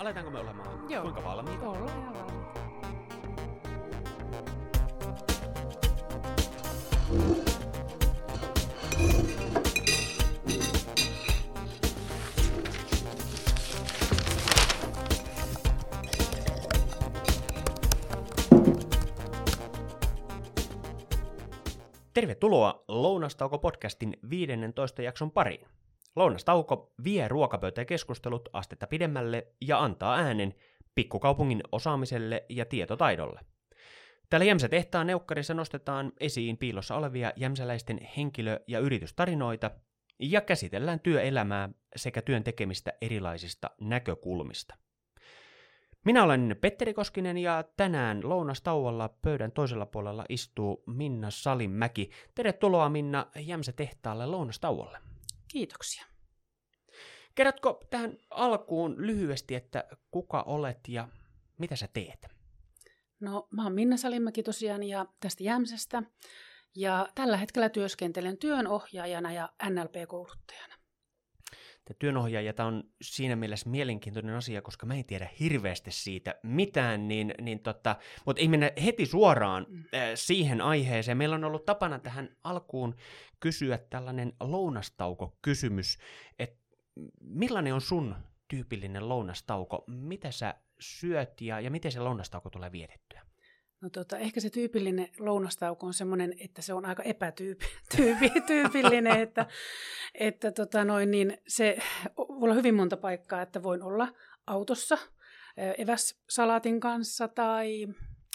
aletaanko me olemaan Joo. kuinka valmiita? Ollaan ihan valmiita. Tervetuloa Lounastauko-podcastin 15 jakson pariin. Lounastauko vie ruokapöytäkeskustelut astetta pidemmälle ja antaa äänen pikkukaupungin osaamiselle ja tietotaidolle. Täällä Jämsä-tehtaan neukkarissa nostetaan esiin piilossa olevia jämsäläisten henkilö- ja yritystarinoita ja käsitellään työelämää sekä työn tekemistä erilaisista näkökulmista. Minä olen Petteri Koskinen ja tänään lounastauolla pöydän toisella puolella istuu Minna Salinmäki. Tervetuloa Minna Jämsä-tehtaalle lounastauolle. Kiitoksia. Kerrotko tähän alkuun lyhyesti, että kuka olet ja mitä sä teet? No, mä oon Minna Salimäki tosiaan ja tästä Jämsästä. Ja tällä hetkellä työskentelen työnohjaajana ja NLP-kouluttajana. Te työnohjaaja, tämä on siinä mielessä mielenkiintoinen asia, koska mä en tiedä hirveästi siitä mitään, niin, niin tota, mutta ei mennä heti suoraan äh, siihen aiheeseen. Meillä on ollut tapana tähän alkuun kysyä tällainen lounastauko-kysymys, että millainen on sun tyypillinen lounastauko? Mitä sä syöt ja, ja miten se lounastauko tulee vietettyä? No tota, ehkä se tyypillinen lounastauko on semmoinen, että se on aika epätyypillinen, että, että tota noin, niin se voi olla hyvin monta paikkaa, että voin olla autossa evässalaatin kanssa tai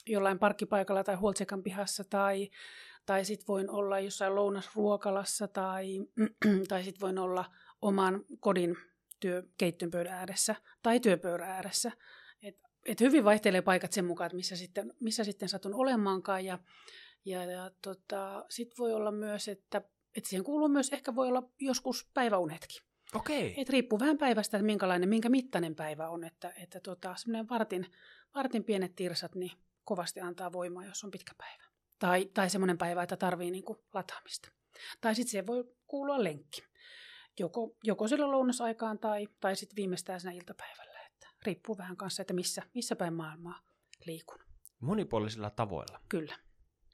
jollain parkkipaikalla tai huoltsekan pihassa tai, tai sitten voin olla jossain lounasruokalassa tai, tai sitten voin olla oman kodin työ, keittiönpöydän ääressä tai työpöydän ääressä. Et, hyvin vaihtelee paikat sen mukaan, että missä sitten, missä sitten satun olemaankaan. Ja, ja, ja tota, sitten voi olla myös, että, että siihen kuuluu myös ehkä voi olla joskus päiväunetkin. Okei. Et riippuu vähän päivästä, että minkälainen, minkä mittainen päivä on. Että, että tota, semmoinen vartin, vartin pienet tirsat niin kovasti antaa voimaa, jos on pitkä päivä. Tai, tai semmoinen päivä, että tarvii niinku lataamista. Tai sitten se voi kuulua lenkki. Joko, joko silloin lounasaikaan tai, tai sitten viimeistään siinä iltapäivällä. Riippuu vähän kanssa, että missä, missä päin maailmaa liikun. Monipuolisilla tavoilla Kyllä,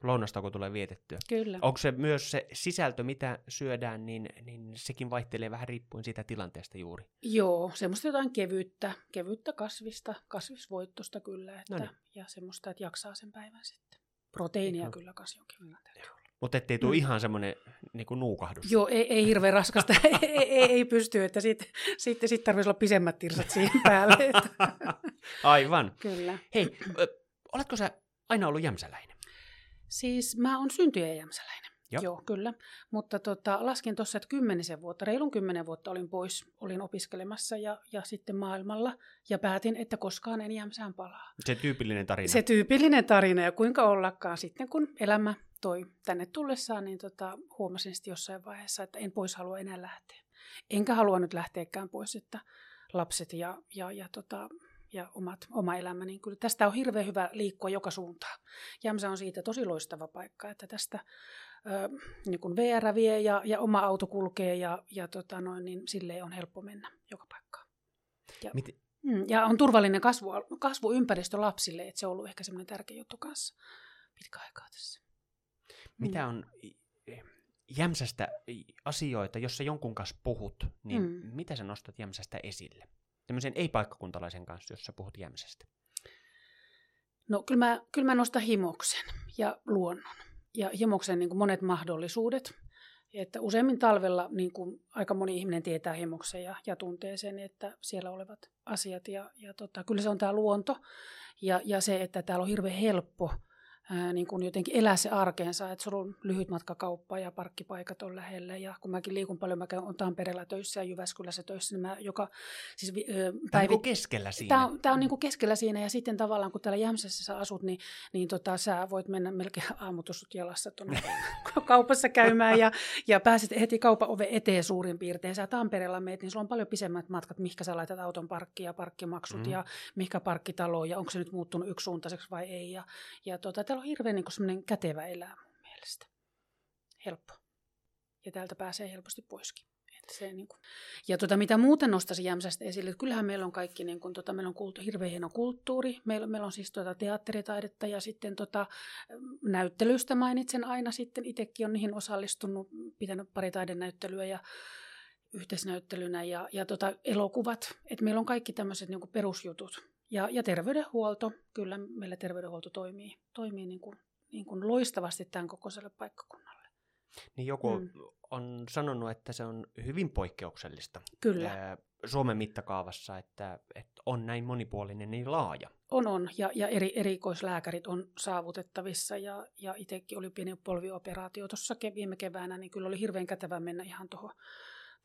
lounastauko tulee vietettyä. kyllä. Onko se myös se sisältö, mitä syödään, niin, niin sekin vaihtelee vähän riippuen siitä tilanteesta juuri. Joo, semmoista jotain kevyttä, kevyttä kasvista, kasvisvoittosta kyllä. Että, Noniin. ja semmoista, että jaksaa sen päivän sitten. Proteiinia Joo. kyllä kas jonkin verran täytyy. Mutta ettei tule Mm. ihan semmoinen niin nuukahdus. Joo, ei, ei hirveän raskasta, ei, ei, ei pysty, että sitten sit, sit tarvitsisi olla pisemmät tirsat siihen päälle. Että, Aivan. kyllä. Hei, ö, oletko sä aina ollut jämsäläinen? Siis mä oon syntyjä jämsäläinen. Joo. Joo, kyllä. Mutta tota, laskin tuossa, että kymmenisen vuotta, reilun kymmenen vuotta olin pois, olin opiskelemassa ja, ja sitten maailmalla. Ja päätin, että koskaan en jämsään palaa. Se tyypillinen tarina. Se tyypillinen tarina ja kuinka ollakaan sitten, kun elämä toi tänne tullessaan, niin tota, huomasin sitten jossain vaiheessa, että en pois halua enää lähteä. Enkä halua nyt lähteäkään pois, että lapset ja, ja, ja, tota, ja omat, oma elämä, niin kyllä tästä on hirveän hyvä liikkua joka suuntaan. Jämsä on siitä tosi loistava paikka, että tästä ö, niin kun VR vie ja, ja oma auto kulkee ja, ja tota noin, niin silleen on helppo mennä joka paikkaan. Ja, Miten- Mm, Ja on turvallinen kasvu, kasvuympäristö lapsille, että se on ollut ehkä semmoinen tärkeä juttu kanssa pitkä aikaa tässä. Mitä on eh, jämsästä asioita, jos sä jonkun kanssa puhut, niin Mm. mitä sä nostat jämsästä esille? Tämmöisen ei-paikkakuntalaisen kanssa, jos sä puhut jämsästä. No kyllä mä, kyllä mä nostan himoksen ja luonnon. Ja himoksen niin kuin monet mahdollisuudet. Että useimmin talvella niin kuin aika moni ihminen tietää himoksen ja, ja tuntee sen, että siellä olevat asiat. Ja, ja tota, kyllä se on tämä luonto ja, ja se, että täällä on hirveän helppo ää, niin kuin jotenkin elää se arkeensa, että sulla on lyhyt matka kauppaan ja parkkipaikat on lähellä. Ja kun mäkin liikun paljon, mä käyn Tampereella töissä ja Jyväskylässä töissä, niin mä joka siis, ö, Tämä on päivi, niin keskellä siinä. Tämä on, tämä on niin kuin keskellä siinä ja sitten tavallaan kun täällä Jämsässä sä asut, niin, niin tota, sä voit mennä melkein aamutusut jalassa tuonne kaupassa käymään ja, ja pääset heti kaupan ove eteen suurin piirtein. Sä Tampereella meet, niin sulla on paljon pisemmät matkat, mihinkä sä laitat auton parkkiin ja parkkimaksut Mm. mm. ja mihinkä parkkitalo ja onko se nyt muuttunut yksisuuntaiseksi vai ei. Ja, ja tota, täällä on hirveän niin semmoinen kätevä elää mun mielestä. Helppo. Ja täältä pääsee helposti poiskin. se, niin kuin. Ja tota, mitä muuten nostaisin Jämsästä esille, että kyllähän meillä on kaikki, niin kuin, tota, meillä on kulttu, hirveän hieno kulttuuri, meillä, meillä on siis tota, teatteritaidetta ja sitten tota, näyttelystä mainitsen aina sitten, itsekin on niihin osallistunut, pitänyt pari taidenäyttelyä ja yhteisnäyttelynä ja, ja tota, elokuvat, että meillä on kaikki tämmöiset niin perusjutut. Ja, ja terveydenhuolto, kyllä meillä terveydenhuolto toimii, toimii niin kuin, niin kuin loistavasti tämän kokoiselle paikkakunnalle. Niin joku mm. on sanonut, että se on hyvin poikkeuksellista Kyllä. Suomen mittakaavassa, että, että on näin monipuolinen, niin laaja. On, on. Ja, ja eri, erikoislääkärit on saavutettavissa. Ja, ja itsekin oli pieni polvioperaatio tuossa viime keväänä, niin kyllä oli hirveän kätevä mennä ihan tuohon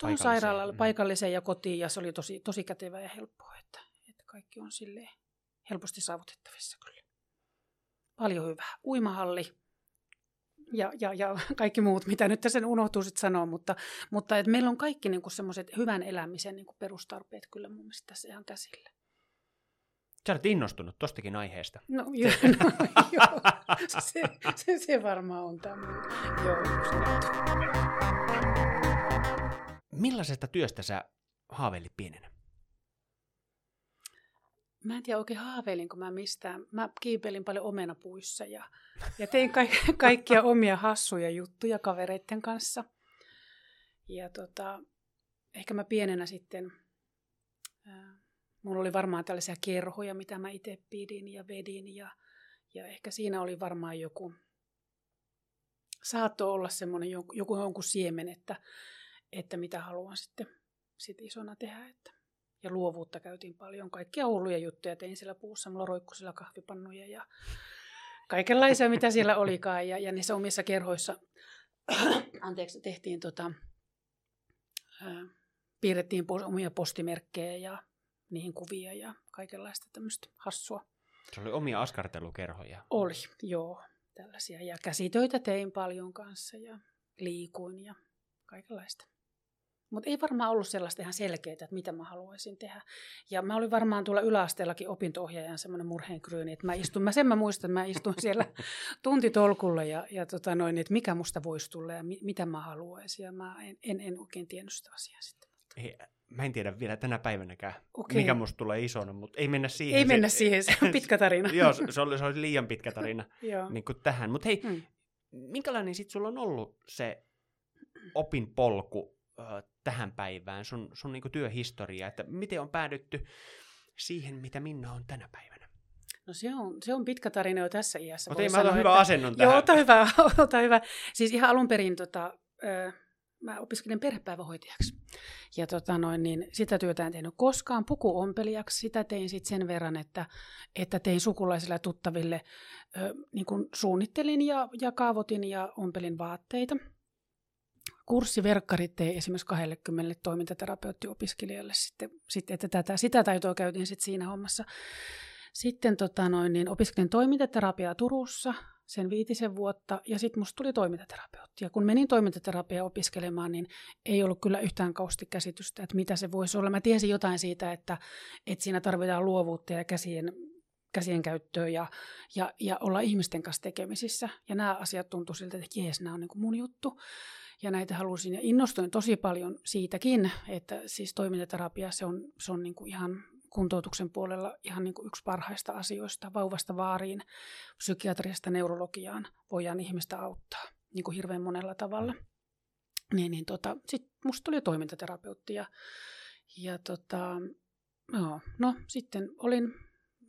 tuohon sairaalalle, mm. paikalliseen ja kotiin. Ja se oli tosi, tosi kätevä ja helppoa, että kaikki on silleen helposti saavutettavissa kyllä. Paljon hyvää. Uimahalli, ja, ja, ja kaikki muut, mitä nyt sen unohtuu sitten sanoa, mutta, mutta et meillä on kaikki niinku semmoiset hyvän elämisen niinku perustarpeet kyllä mun mielestä tässä ihan käsillä. Sä olet innostunut tostakin aiheesta. No, joo, no, joo. Se, se, se varmaan on tämä. Joo, Millaisesta työstä sä haaveilit pienenä? Mä en tiedä oikein haaveilinko mä mistään. Mä kiipeilin paljon omenapuissa ja, ja tein ka- kaikkia omia hassuja juttuja kavereiden kanssa. Ja tota, ehkä mä pienenä sitten, ää, mulla oli varmaan tällaisia kerhoja, mitä mä itse pidin ja vedin. Ja, ja ehkä siinä oli varmaan joku, saattoi olla semmoinen joku, joku jonkun siemen, että, että mitä haluan sitten sit isona tehdä. Että ja luovuutta käytiin paljon. Kaikkia hulluja juttuja tein siellä puussa. Mulla roikkui siellä kahvipannuja ja kaikenlaisia, mitä siellä olikaan. Ja, ja niissä omissa kerhoissa anteeksi, tehtiin tota, ää, piirrettiin omia postimerkkejä ja niihin kuvia ja kaikenlaista tämmöistä hassua. Se oli omia askartelukerhoja. Oli, joo. Tällaisia. Ja käsitöitä tein paljon kanssa ja liikuin ja kaikenlaista. Mutta ei varmaan ollut sellaista ihan selkeää, että mitä mä haluaisin tehdä. Ja mä olin varmaan tuolla yläasteellakin opinto-ohjaajan semmoinen murheenkryyni, että mä istun, mä sen mä muistan, mä istun siellä tuntitolkulla ja, ja tota noin, että mikä musta voisi tulla ja mi, mitä mä haluaisin. Ja mä en, en, en oikein tiennyt sitä asiaa sitten. Ei, mä en tiedä vielä tänä päivänäkään, okay. mikä musta tulee isona, mutta ei mennä siihen. Ei se, mennä siihen, se on pitkä tarina. joo, se oli, se oli liian pitkä tarina niin kuin tähän. Mutta hei, hmm. minkälainen sitten sulla on ollut se opinpolku tähän päivään, sun, sun niin työhistoria, että miten on päädytty siihen, mitä Minna on tänä päivänä? No se on, se on pitkä tarina jo tässä iässä. Mutta ei, mä otan hyvä että... asennon tähän. Joo, ota hyvä, ota hyvä. Siis ihan alun perin tota, ö, mä opiskelin perhepäivähoitajaksi. Ja tota noin, niin sitä työtä en tehnyt koskaan pukuompelijaksi. Sitä tein sitten sen verran, että, että tein sukulaisille ja tuttaville, ö, niin kun suunnittelin ja, ja kaavoitin ja ompelin vaatteita kurssiverkkarit tein esimerkiksi 20 toimintaterapeuttiopiskelijalle sitten, sitten että tätä, sitä taitoa käytin sitten siinä hommassa. Sitten tota noin, niin opiskelin toimintaterapiaa Turussa sen viitisen vuotta ja sitten musta tuli toimintaterapeutti. Ja kun menin toimintaterapiaa opiskelemaan, niin ei ollut kyllä yhtään kausti käsitystä, että mitä se voisi olla. Mä tiesin jotain siitä, että, että siinä tarvitaan luovuutta ja käsien käsien käyttöä ja, ja, ja olla ihmisten kanssa tekemisissä. Ja nämä asiat tuntui siltä, että jees, nämä on niin mun juttu ja näitä halusin ja innostuin tosi paljon siitäkin, että siis toimintaterapia se on, se on niin kuin ihan kuntoutuksen puolella ihan niin kuin yksi parhaista asioista, vauvasta vaariin, psykiatriasta neurologiaan voidaan ihmistä auttaa niin kuin hirveän monella tavalla. Niin, niin tota, sitten musta tuli toimintaterapeutti ja, ja tota, no, no, sitten olin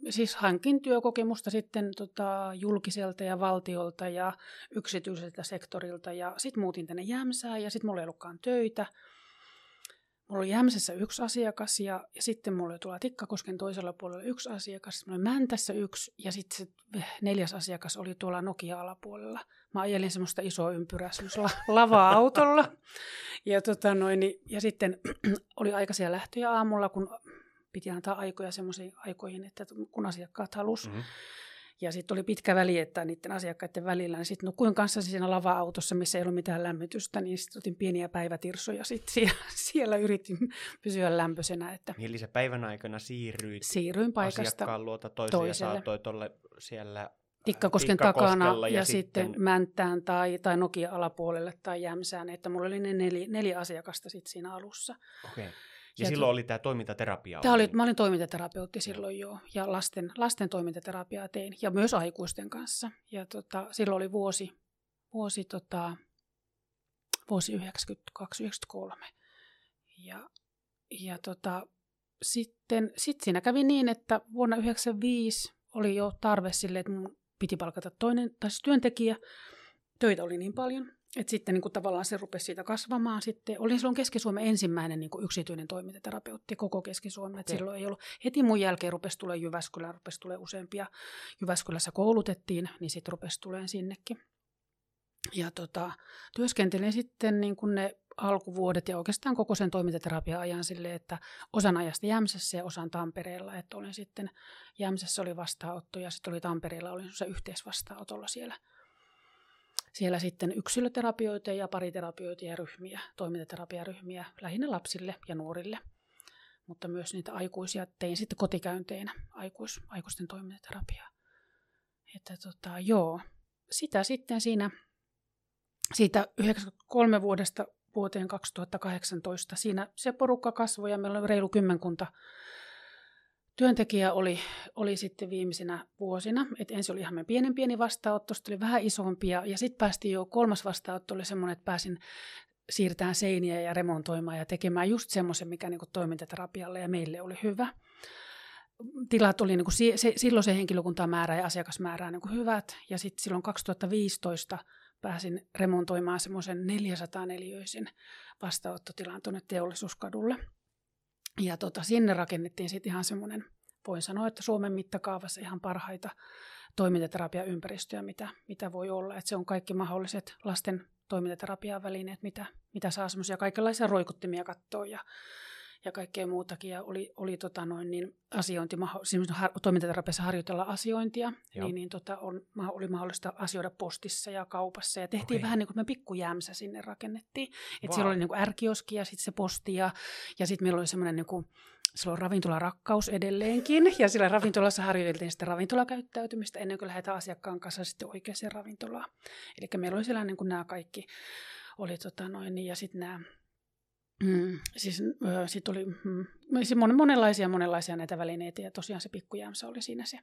siis hankin työkokemusta sitten tota, julkiselta ja valtiolta ja yksityiseltä sektorilta ja sitten muutin tänne Jämsään ja sitten mulla ei ollutkaan töitä. Mulla oli Jämsässä yksi asiakas ja, ja sitten mulla oli tuolla Tikkakosken toisella puolella yksi asiakas. Mulla oli Mäntässä yksi ja sitten se neljäs asiakas oli tuolla Nokia-alapuolella. Mä ajelin semmoista isoa ympyrää semmoisella lava-autolla. Ja, tota noin, ja sitten oli aikaisia lähtöjä aamulla, kun piti antaa aikoja semmoisiin aikoihin, että kun asiakkaat halusivat. Mm-hmm. Ja sitten oli pitkä väli, että niiden asiakkaiden välillä, niin sitten nukuin kanssa siinä lava-autossa, missä ei ollut mitään lämmitystä, niin sitten otin pieniä päivätirsoja, sitten siellä, siellä yritin pysyä lämpöisenä. Että niin, eli se päivän aikana siirryit Siirryin paikasta asiakkaan luota toiselle, toiselle. ja saatoit olla siellä Tikkakosken takana ja, ja sitten, sitten- Mänttään tai, tai Nokia alapuolelle tai Jämsään, että mulla oli ne neljä, neljä asiakasta sitten siinä alussa. Okei. Ja, Ja silloin oli tämä toimintaterapia. Tämä oli, mä olin toimintaterapeutti silloin jo, ja lasten, lasten toimintaterapiaa tein, ja myös aikuisten kanssa. Ja tota, silloin oli vuosi, vuosi, tota, vuosi 92-93. Ja, ja tota, sitten sit siinä kävi niin, että vuonna 1995 oli jo tarve sille, että mun piti palkata toinen, tai siis työntekijä. Töitä oli niin paljon, että sitten niin kuin tavallaan se rupesi siitä kasvamaan. Sitten olin silloin Keski-Suomen ensimmäinen niin kuin yksityinen toimintaterapeutti koko Keski-Suomen. Okay. Okei. Silloin ei ollut. Heti mun jälkeen rupesi tulee Jyväskylään, rupesi tulee useampia. Jyväskylässä koulutettiin, niin sitten rupesi tulee sinnekin. Ja tota, työskentelin sitten niin kuin ne alkuvuodet ja oikeastaan koko sen toimintaterapia-ajan silleen, että osan ajasta Jämsässä ja osan Tampereella. Että olin sitten, Jämsässä oli vastaanotto ja sitten oli Tampereella, olin se yhteisvastaanotolla siellä. Siellä sitten yksilöterapioita ja pariterapioita ja ryhmiä, toimintaterapiaryhmiä lähinnä lapsille ja nuorille. Mutta myös niitä aikuisia tein sitten kotikäynteinä, aikuis, aikuisten toimintaterapiaa. Että tota, joo, sitä sitten siinä siitä 93 vuodesta vuoteen 2018. Siinä se porukka kasvoi ja meillä oli reilu kymmenkunta työntekijä oli, oli sitten viimeisinä vuosina. Et ensin oli ihan meidän pienen pieni vastaanotto, sitten oli vähän isompia ja sitten päästiin jo kolmas vastaanotto oli semmoinen, että pääsin siirtämään seiniä ja remontoimaan ja tekemään just semmoisen, mikä niin toimintaterapialle ja meille oli hyvä. Tilat oli niin kuin, se, silloin se henkilökuntamäärä ja asiakasmäärä niin hyvät ja sitten silloin 2015 pääsin remontoimaan semmoisen 400 neliöisen vastaanottotilan tuonne teollisuuskadulle. Ja tota, sinne rakennettiin sitten ihan semmoinen, voin sanoa, että Suomen mittakaavassa ihan parhaita toimintaterapiaympäristöjä, mitä, mitä voi olla. Että se on kaikki mahdolliset lasten toimintaterapian välineet, mitä, mitä saa semmoisia kaikenlaisia roikuttimia katsoa ja, ja kaikkea muutakin. Ja oli, oli tota noin, niin asiointi, har, toimintaterapiassa harjoitella asiointia, Joo. niin, niin tota, on, oli mahdollista asioida postissa ja kaupassa. Ja tehtiin okay. vähän niin kuin me pikkujäämsä sinne rakennettiin. Että Vau. siellä oli niin kuin ärkioski ja sitten se posti ja, ja sitten meillä oli semmoinen niin kuin, sillä on ravintola-rakkaus edelleenkin, ja sillä ravintolassa harjoiteltiin sitten ravintolakäyttäytymistä ennen kuin lähdetään asiakkaan kanssa sitten oikeaan ravintolaan. Eli meillä oli siellä niin kuin nämä kaikki, oli tota noin, niin, ja sitten nämä, mm, siis sitten oli mm, siis mon- monenlaisia monenlaisia näitä välineitä, ja tosiaan se pikkujäämsä oli siinä se,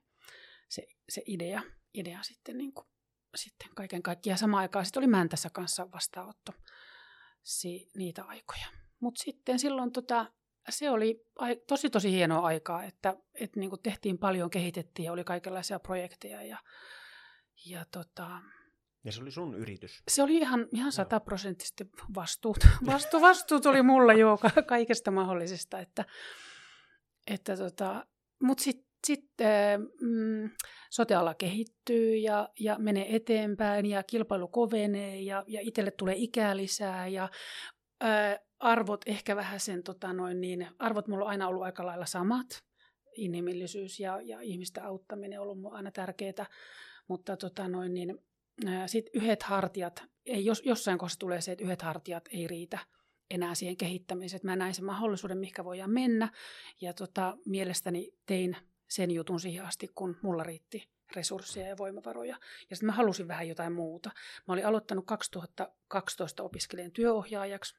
se, se idea, idea sitten, niin kuin, sitten kaiken kaikkiaan. Samaan aikaan sitten oli Mäntässä kanssa vastaanotto si, niitä aikoja. Mutta sitten silloin tota, se oli ai- tosi tosi hienoa aikaa, että, että niin tehtiin paljon, kehitettiin ja oli kaikenlaisia projekteja ja, ja tota, Ja se oli sun yritys. se oli ihan, ihan sataprosenttisesti vastuut. Vastu, vastuut oli mulla jo ka- kaikesta mahdollisesta, että, että tota, mutta sitten sit, äh, mm, soteala kehittyy ja, ja menee eteenpäin ja kilpailu kovenee ja, ja itselle tulee ikää lisää ja äh, arvot ehkä vähän sen, tota noin, niin, arvot mulla on aina ollut aika lailla samat. Inhimillisyys ja, ja ihmisten auttaminen on ollut aina tärkeää, mutta tota noin, niin, sitten yhdet hartiat, ei, jos, jossain kohdassa tulee se, että yhdet hartiat ei riitä enää siihen kehittämiseen. Mä näin sen mahdollisuuden, mikä voidaan mennä. Ja tota, mielestäni tein sen jutun siihen asti, kun mulla riitti resursseja ja voimavaroja. Ja sitten mä halusin vähän jotain muuta. Mä olin aloittanut 2012 opiskelijan työohjaajaksi.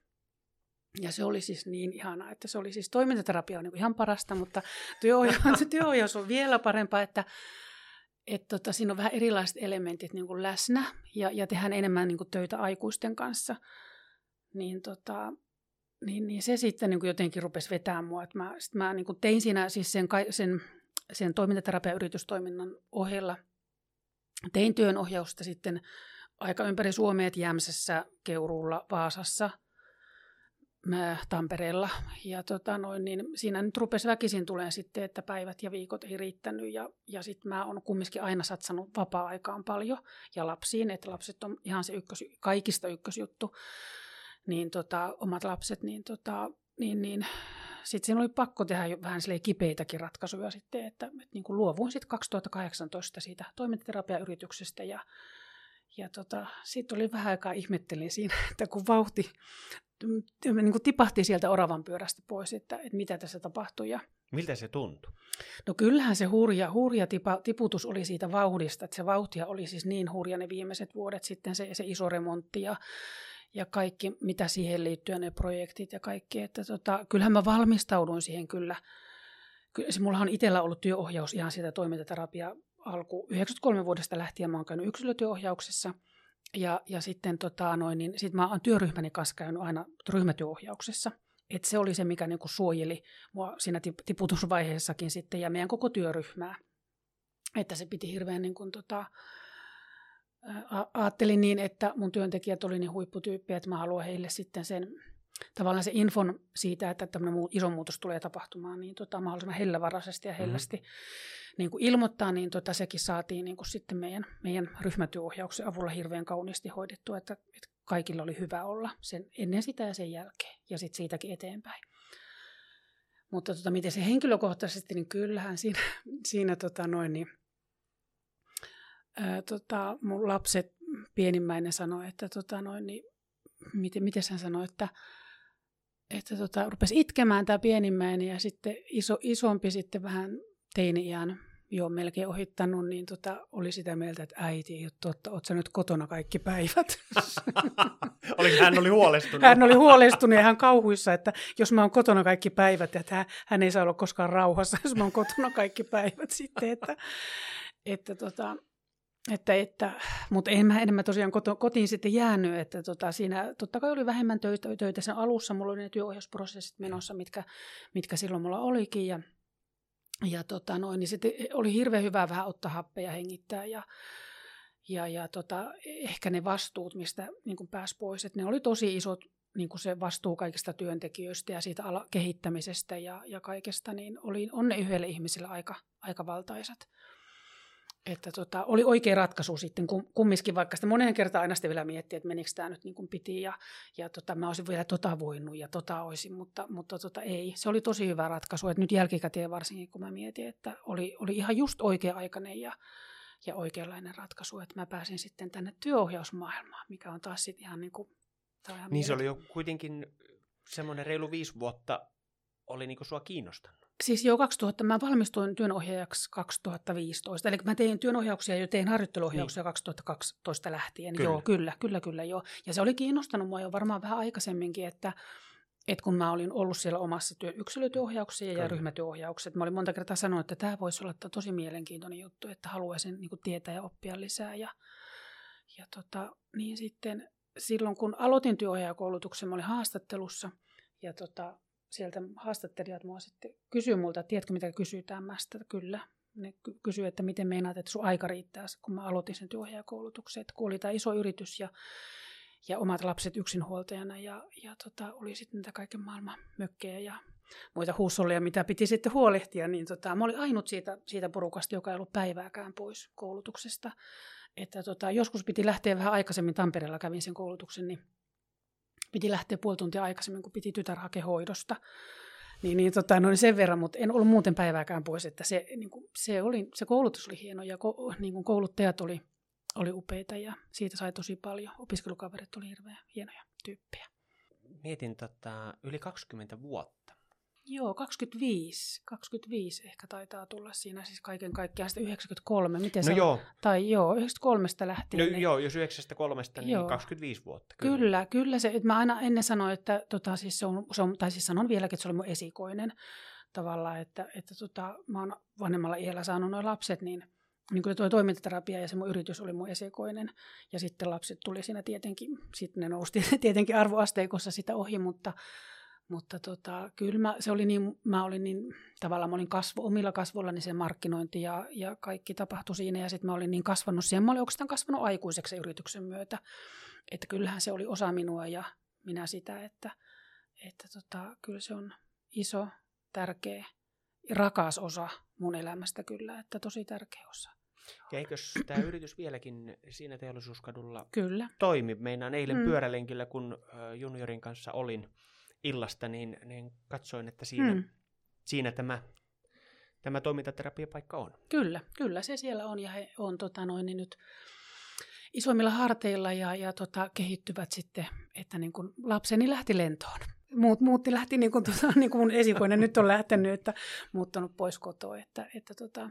Ja se oli siis niin ihanaa, että se oli siis toimintaterapia on niin ihan parasta, mutta työohjaus, työohjaus on vielä parempaa, että että tota, siinä on vähän erilaiset elementit niin kuin läsnä ja, ja tehdään enemmän niin kuin töitä aikuisten kanssa. Niin, tota, niin, niin se sitten niin kuin jotenkin rupesi vetämään mua. Että mä, sit mä niin kuin tein siinä siis sen, sen, sen toimintaterapiayritystoiminnan ohella. Tein työnohjausta sitten aika ympäri Suomea, että Jämsässä, Keuruulla, Vaasassa – Tampereella. Ja tota noin, niin siinä nyt rupesi väkisin tulee sitten, että päivät ja viikot ei riittänyt. Ja, ja sitten mä oon kumminkin aina satsannut vapaa-aikaan paljon ja lapsiin, että lapset on ihan se ykkös, kaikista ykkösjuttu. Niin tota, omat lapset, niin, tota, niin, niin sitten siinä oli pakko tehdä jo vähän kipeitäkin ratkaisuja sitten, että, että niin kuin luovuin sitten 2018 siitä toimintaterapiayrityksestä ja ja tota, sitten oli vähän aikaa ihmettelin siinä, että kun vauhti niin kuin tipahti sieltä oravan pyörästä pois, että, että mitä tässä tapahtui. Ja, Miltä se tuntui? No kyllähän se hurja, hurja tipa, tiputus oli siitä vauhdista, että se vauhtia oli siis niin hurja ne viimeiset vuodet sitten, se, se iso remontti ja, ja kaikki, mitä siihen liittyy, ne projektit ja kaikki. Että tota, kyllähän mä valmistauduin siihen kyllä. kyllä se, mulla on itsellä ollut työohjaus ihan siitä toimintaterapia alku 93 vuodesta lähtien. Mä oon käynyt yksilötyöohjauksessa ja, ja sitten tota, noin, niin sit mä oon työryhmäni kanssa käynyt aina ryhmätyöohjauksessa. Et se oli se, mikä niinku suojeli mua siinä tiputusvaiheessakin sitten ja meidän koko työryhmää. Että se piti hirveän niin kuin, tota, ajattelin niin, että mun työntekijät oli niin huipputyyppiä, että mä haluan heille sitten sen tavallaan se infon siitä, että tämmöinen iso muutos tulee tapahtumaan, niin tota, mahdollisimman hellävaraisesti ja mm-hmm. hellästi mm-hmm. niin kuin ilmoittaa, niin tota, sekin saatiin niin kuin sitten meidän, meidän ryhmätyöohjauksen avulla hirveän kauniisti hoidettua, että, että kaikilla oli hyvä olla sen, ennen sitä ja sen jälkeen ja sitten siitäkin eteenpäin. Mutta tota, miten se henkilökohtaisesti, niin kyllähän siinä, siinä tota noin, niin, ää, tota, mun lapset, pienimmäinen sanoi, että tota noin, niin, miten, miten hän sanoi, että, että tota, rupesi itkemään tämä pienimmäinen ja sitten iso, isompi sitten vähän teini-iän jo melkein ohittanut, niin tota, oli sitä mieltä, että äiti ei ole totta, oot nyt kotona kaikki päivät. Oliko hän oli huolestunut? Hän oli huolestunut ja hän kauhuissa, että jos mä oon kotona kaikki päivät, että hän, hän ei saa olla koskaan rauhassa, jos mä oon kotona kaikki päivät sitten, että, että tota, että, että, mutta en mä, enemmän tosiaan kotiin sitten jäänyt, että tota, siinä totta kai oli vähemmän töitä, töitä sen alussa, mulla oli ne työohjausprosessit menossa, mitkä, mitkä silloin mulla olikin ja, ja tota noin, niin sitten oli hirveän hyvä vähän ottaa happeja hengittää ja, ja, ja tota, ehkä ne vastuut, mistä niin pääsi pois, että ne oli tosi isot, niin kuin se vastuu kaikista työntekijöistä ja siitä ala- kehittämisestä ja, ja kaikesta, niin oli, on ne yhdelle ihmiselle aika, aika valtaisat että tota, oli oikea ratkaisu sitten kumminkin, vaikka sitä monen kertaan aina sitten vielä miettiä, että menikö tämä nyt niin kuin piti ja, ja tota, mä olisin vielä tota voinut ja tota olisin, mutta, mutta tota, ei. Se oli tosi hyvä ratkaisu, että nyt jälkikäteen varsinkin kun mä mietin, että oli, oli ihan just oikea-aikainen ja, ja oikeanlainen ratkaisu, että mä pääsin sitten tänne työohjausmaailmaan, mikä on taas sitten ihan niin kuin, ihan Niin se oli jo kuitenkin semmoinen reilu viisi vuotta, oli niin kuin sua kiinnostanut. Siis jo 2000, mä valmistuin työnohjaajaksi 2015. Eli mä tein työnohjauksia ja tein harjoitteluohjauksia niin. 2012 lähtien. Kyllä. Joo, kyllä, kyllä, kyllä joo. Ja se oli kiinnostanut mua jo varmaan vähän aikaisemminkin, että, että kun mä olin ollut siellä omassa työ, yksilötyöohjauksia ja ryhmätyöohjaukset, mä olin monta kertaa sanonut, että tämä voisi olla tosi mielenkiintoinen juttu, että haluaisin niin kuin, tietää ja oppia lisää. Ja, ja tota, niin sitten silloin, kun aloitin työohjaajakoulutuksen, mä olin haastattelussa ja tota, sieltä haastattelijat mua sitten kysyy multa, että tiedätkö mitä kysytään mästä, kyllä. Ne kysyy, että miten meinaat, että sun aika riittää, kun mä aloitin sen työohjaajakoulutuksen, että kun oli tämä iso yritys ja, ja omat lapset yksinhuoltajana ja, ja tota, oli sitten niitä kaiken maailman mökkejä ja muita huussolleja, mitä piti sitten huolehtia, niin tota, mä olin ainut siitä, siitä porukasta, joka ei ollut päivääkään pois koulutuksesta. Että tota, joskus piti lähteä vähän aikaisemmin, Tampereella kävin sen koulutuksen, niin piti lähteä puoli tuntia aikaisemmin, kun piti tytär hakea hoidosta. Niin, niin, tota, no, niin sen verran, mutta en ollut muuten päivääkään pois, että se, niin kuin, se, oli, se koulutus oli hieno ja ko, niin kuin kouluttajat oli, oli upeita ja siitä sai tosi paljon. Opiskelukaverit oli hirveän hienoja tyyppejä. Mietin tota, yli 20 vuotta Joo, 25. 25 ehkä taitaa tulla siinä siis kaiken kaikkiaan sitten 93. Miten no se joo. Tai joo, 93 lähtien. No niin, joo, jos 93, niin joo. 25 vuotta. Kyllä, kyllä, kyllä se, että mä aina ennen sanoin, että tota, siis se on, se on, tai siis sanon vieläkin, että se oli mun esikoinen tavallaan, että, että tota, mä oon vanhemmalla iällä saanut nuo lapset, niin niin kuin tuo toimintaterapia ja se mun yritys oli mun esikoinen. Ja sitten lapset tuli siinä tietenkin, sitten ne nousti tietenkin arvoasteikossa sitä ohi, mutta, mutta tota, kyllä mä, se oli niin, mä olin niin, tavallaan mä olin kasvo, omilla kasvoillani se markkinointi ja, ja kaikki tapahtui siinä. Ja sitten mä olin niin kasvanut siihen, mä olin oikeastaan kasvanut aikuiseksi yrityksen myötä. Että kyllähän se oli osa minua ja minä sitä, että, että tota, kyllä se on iso, tärkeä ja rakas osa mun elämästä kyllä, että tosi tärkeä osa. Ja eikös tämä yritys vieläkin siinä teollisuuskadulla Kyllä. toimi? Meinaan eilen mm. pyörälenkillä, kun juniorin kanssa olin, illasta, niin, niin katsoin, että siinä, hmm. siinä tämä, tämä toimintaterapiapaikka on. Kyllä, kyllä se siellä on ja he on tota noin, niin nyt isommilla harteilla ja, ja tota, kehittyvät sitten, että niin kun lapseni lähti lentoon. muut, muutti, lähti niin kuin, tuota, niin kuin mun esikoinen nyt on lähtenyt, että muuttanut pois kotoa. Että, että tota,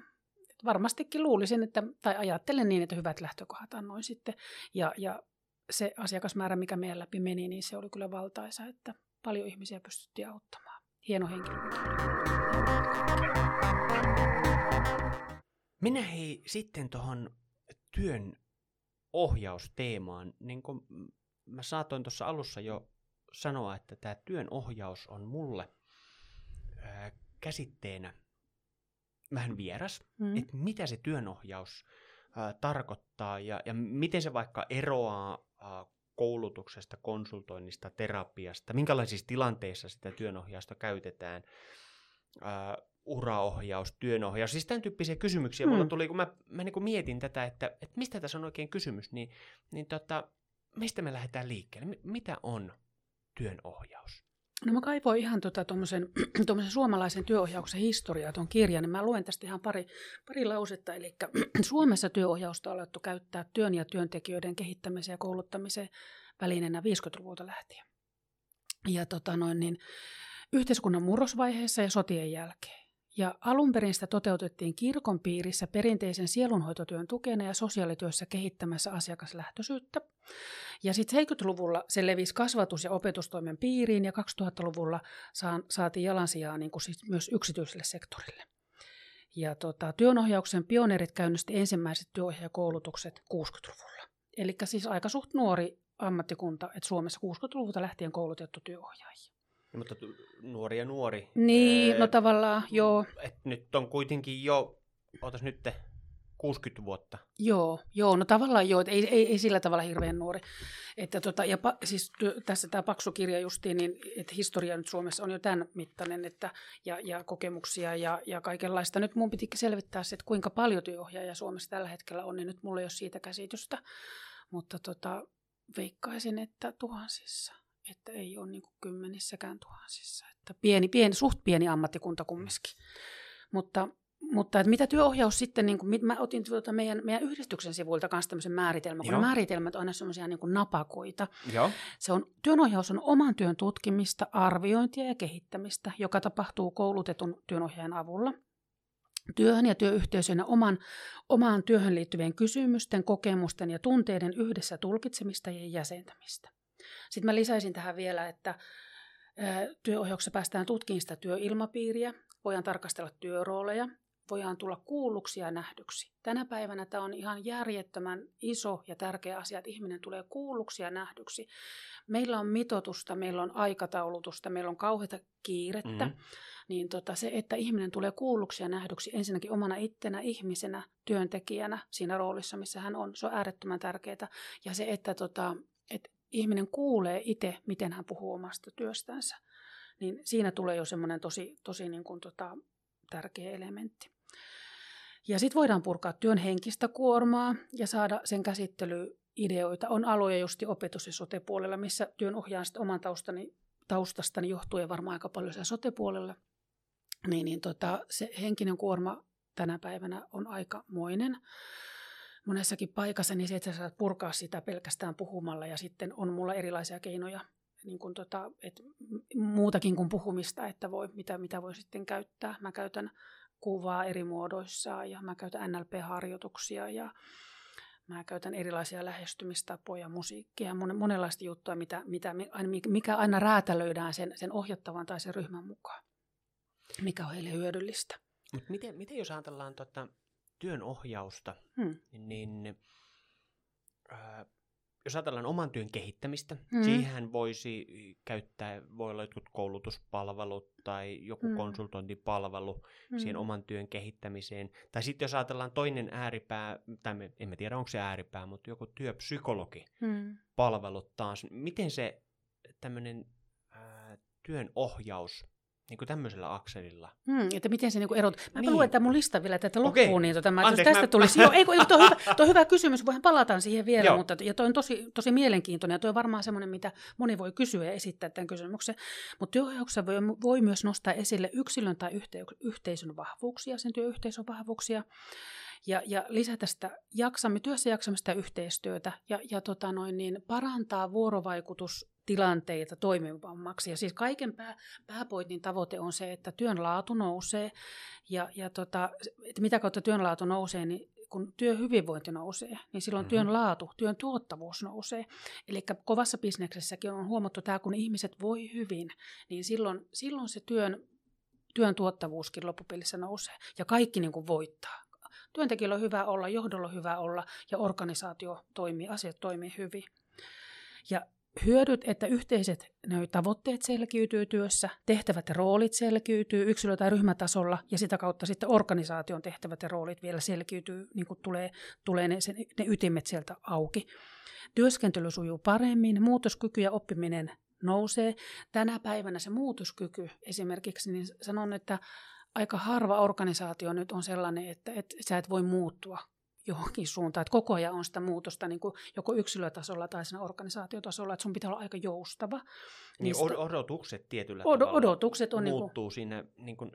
varmastikin luulisin, että, tai ajattelen niin, että hyvät lähtökohdat annoin sitten. Ja, ja se asiakasmäärä, mikä meidän läpi meni, niin se oli kyllä valtaisa, että paljon ihmisiä pystyttiin auttamaan. Hieno henkilö. Mennään hei sitten tuohon työn ohjausteemaan. Niin kuin mä saatoin tuossa alussa jo sanoa, että tämä työn ohjaus on mulle ää, käsitteenä vähän vieras, mm. että mitä se työnohjaus ää, tarkoittaa ja, ja miten se vaikka eroaa ää, koulutuksesta, konsultoinnista, terapiasta, minkälaisissa tilanteissa sitä työnohjausta käytetään, ää, uraohjaus, työnohjaus, siis tämän tyyppisiä kysymyksiä. Mm. Mulla tuli, kun mä, mä niin mietin tätä, että, että mistä tässä on oikein kysymys, niin, niin tota, mistä me lähdetään liikkeelle? Mitä on työnohjaus? No mä kaivoin ihan tota, tuommoisen suomalaisen työohjauksen historiaa tuon kirjan, niin mä luen tästä ihan pari, pari lausetta. Eli Suomessa työohjausta on alettu käyttää työn ja työntekijöiden kehittämiseen ja kouluttamiseen välineenä 50-luvulta lähtien. Ja tota noin, niin, yhteiskunnan murrosvaiheessa ja sotien jälkeen. Ja alun perin sitä toteutettiin kirkon piirissä perinteisen sielunhoitotyön tukena ja sosiaalityössä kehittämässä asiakaslähtöisyyttä. Ja sitten 70-luvulla se levisi kasvatus- ja opetustoimen piiriin ja 2000-luvulla saatiin jalansijaa niin kuin siis myös yksityiselle sektorille. Ja tota, työnohjauksen pioneerit käynnisti ensimmäiset työohjaajakoulutukset 60-luvulla. Eli siis aika suht nuori ammattikunta, että Suomessa 60-luvulta lähtien koulutettu työohjaajia. Ja, mutta nuori ja nuori. Niin, ee, no tavallaan, joo. Et nyt on kuitenkin jo, ootas nyt 60 vuotta. Joo, joo, no tavallaan joo, ei, ei, ei sillä tavalla hirveän nuori. Että tota, ja pa, siis tässä tämä paksu kirja justiin, niin että historia nyt Suomessa on jo tämän mittainen, että, ja, ja kokemuksia ja, ja kaikenlaista. Nyt mun pitikin selvittää se, että kuinka paljon työohjaajia Suomessa tällä hetkellä on, niin nyt mulla ei ole siitä käsitystä. Mutta tota, veikkaisin, että tuhansissa että ei ole niin kuin kymmenissäkään tuhansissa. Että pieni, pieni, suht pieni ammattikunta kumminkin. Mutta, mutta että mitä työohjaus sitten, niin kuin, mä otin tuota meidän, meidän yhdistyksen sivuilta kanssa tämmöisen määritelmän, kun määritelmät on aina semmoisia niin napakoita. Joo. Se on, työnohjaus on oman työn tutkimista, arviointia ja kehittämistä, joka tapahtuu koulutetun työnohjaajan avulla työhön ja työyhteisön ja oman, omaan työhön liittyvien kysymysten, kokemusten ja tunteiden yhdessä tulkitsemista ja jäsentämistä. Sitten mä lisäisin tähän vielä, että työohjauksessa päästään tutkimaan sitä työilmapiiriä, voidaan tarkastella työrooleja, voidaan tulla kuulluksi ja nähdyksi. Tänä päivänä tämä on ihan järjettömän iso ja tärkeä asia, että ihminen tulee kuulluksi ja nähdyksi. Meillä on mitotusta, meillä on aikataulutusta, meillä on kauheita kiirettä. Mm-hmm. Niin tota, se, että ihminen tulee kuulluksi ja nähdyksi ensinnäkin omana ittenä, ihmisenä, työntekijänä siinä roolissa, missä hän on, se on äärettömän tärkeää. Ja se, että tota, et ihminen kuulee itse, miten hän puhuu omasta työstänsä, niin siinä tulee jo semmoinen tosi, tosi niin kuin tota, tärkeä elementti. Ja sitten voidaan purkaa työn henkistä kuormaa ja saada sen käsittelyideoita. On aloja justi opetus- ja sote-puolella, missä työn ohjaan oman taustani, taustastani johtuen varmaan aika paljon siellä sote-puolella. Niin, niin tota, se henkinen kuorma tänä päivänä on aika moinen monessakin paikassa, niin se, että sä saat purkaa sitä pelkästään puhumalla ja sitten on mulla erilaisia keinoja, niin kuin tota, et muutakin kuin puhumista, että voi, mitä, mitä voi sitten käyttää. Mä käytän kuvaa eri muodoissa ja mä käytän NLP-harjoituksia ja mä käytän erilaisia lähestymistapoja, musiikkia, monenlaista juttua, mitä, mitä, mikä aina räätälöidään sen, sen ohjattavan tai sen ryhmän mukaan, mikä on heille hyödyllistä. Miten, miten jos ajatellaan tota, työn ohjausta, hmm. niin äh, jos ajatellaan oman työn kehittämistä, hmm. siihen voisi käyttää, voi olla jotkut koulutuspalvelut tai joku hmm. konsultointipalvelu hmm. siihen oman työn kehittämiseen. Tai sitten jos ajatellaan toinen ääripää, tai me, emme tiedä onko se ääripää, mutta joku työpsykologi hmm. palvelut taas. Miten se tämmöinen äh, työn ohjaus niin kuin tämmöisellä akselilla. Hmm, että miten se niin erot. Mä niin. luen tämän mun lista vielä tätä loppuun, okay. niin tota, mä, Anteeksi, jos tästä mä... tulisi. Joo, ei, toi, hyvä, toi hyvä kysymys, voihan palataan siihen vielä, Joo. mutta ja toi on tosi, tosi mielenkiintoinen ja toi on varmaan semmoinen, mitä moni voi kysyä ja esittää tämän kysymyksen. Mutta työohjauksessa voi, voi myös nostaa esille yksilön tai yhte, yhteisön vahvuuksia, sen työyhteisön vahvuuksia ja, ja lisätä sitä jaksamme, työssä jaksamista ja yhteistyötä ja, ja tota noin, niin parantaa vuorovaikutus tilanteita toimivammaksi. Ja siis kaiken pää, pääpointin tavoite on se, että työn laatu nousee ja, ja tota, että mitä kautta työn laatu nousee, niin kun työhyvinvointi nousee, niin silloin mm-hmm. työn laatu, työn tuottavuus nousee. Eli kovassa bisneksessäkin on huomattu tämä, kun ihmiset voi hyvin, niin silloin, silloin se työn, työn tuottavuuskin loppupelissä nousee ja kaikki niin kuin voittaa. Työntekijällä on hyvä olla, johdolla on hyvä olla ja organisaatio toimii, asiat toimii hyvin. Ja hyödyt, että yhteiset tavoitteet selkiytyy työssä, tehtävät ja roolit selkiytyy yksilö- tai ryhmätasolla ja sitä kautta sitten organisaation tehtävät ja roolit vielä selkiytyy, niin kuin tulee, tulee ne, ne ytimet sieltä auki. Työskentely sujuu paremmin, muutoskyky ja oppiminen nousee. Tänä päivänä se muutoskyky esimerkiksi, niin sanon, että aika harva organisaatio nyt on sellainen, että, että sä et voi muuttua johonkin suuntaan. Että koko ajan on sitä muutosta niin kuin joko yksilötasolla tai siinä organisaatiotasolla, että sun pitää olla aika joustava. Niin od- odotukset tietyllä od- tavalla odotukset on muuttuu niin kuin, siinä, niin kuin,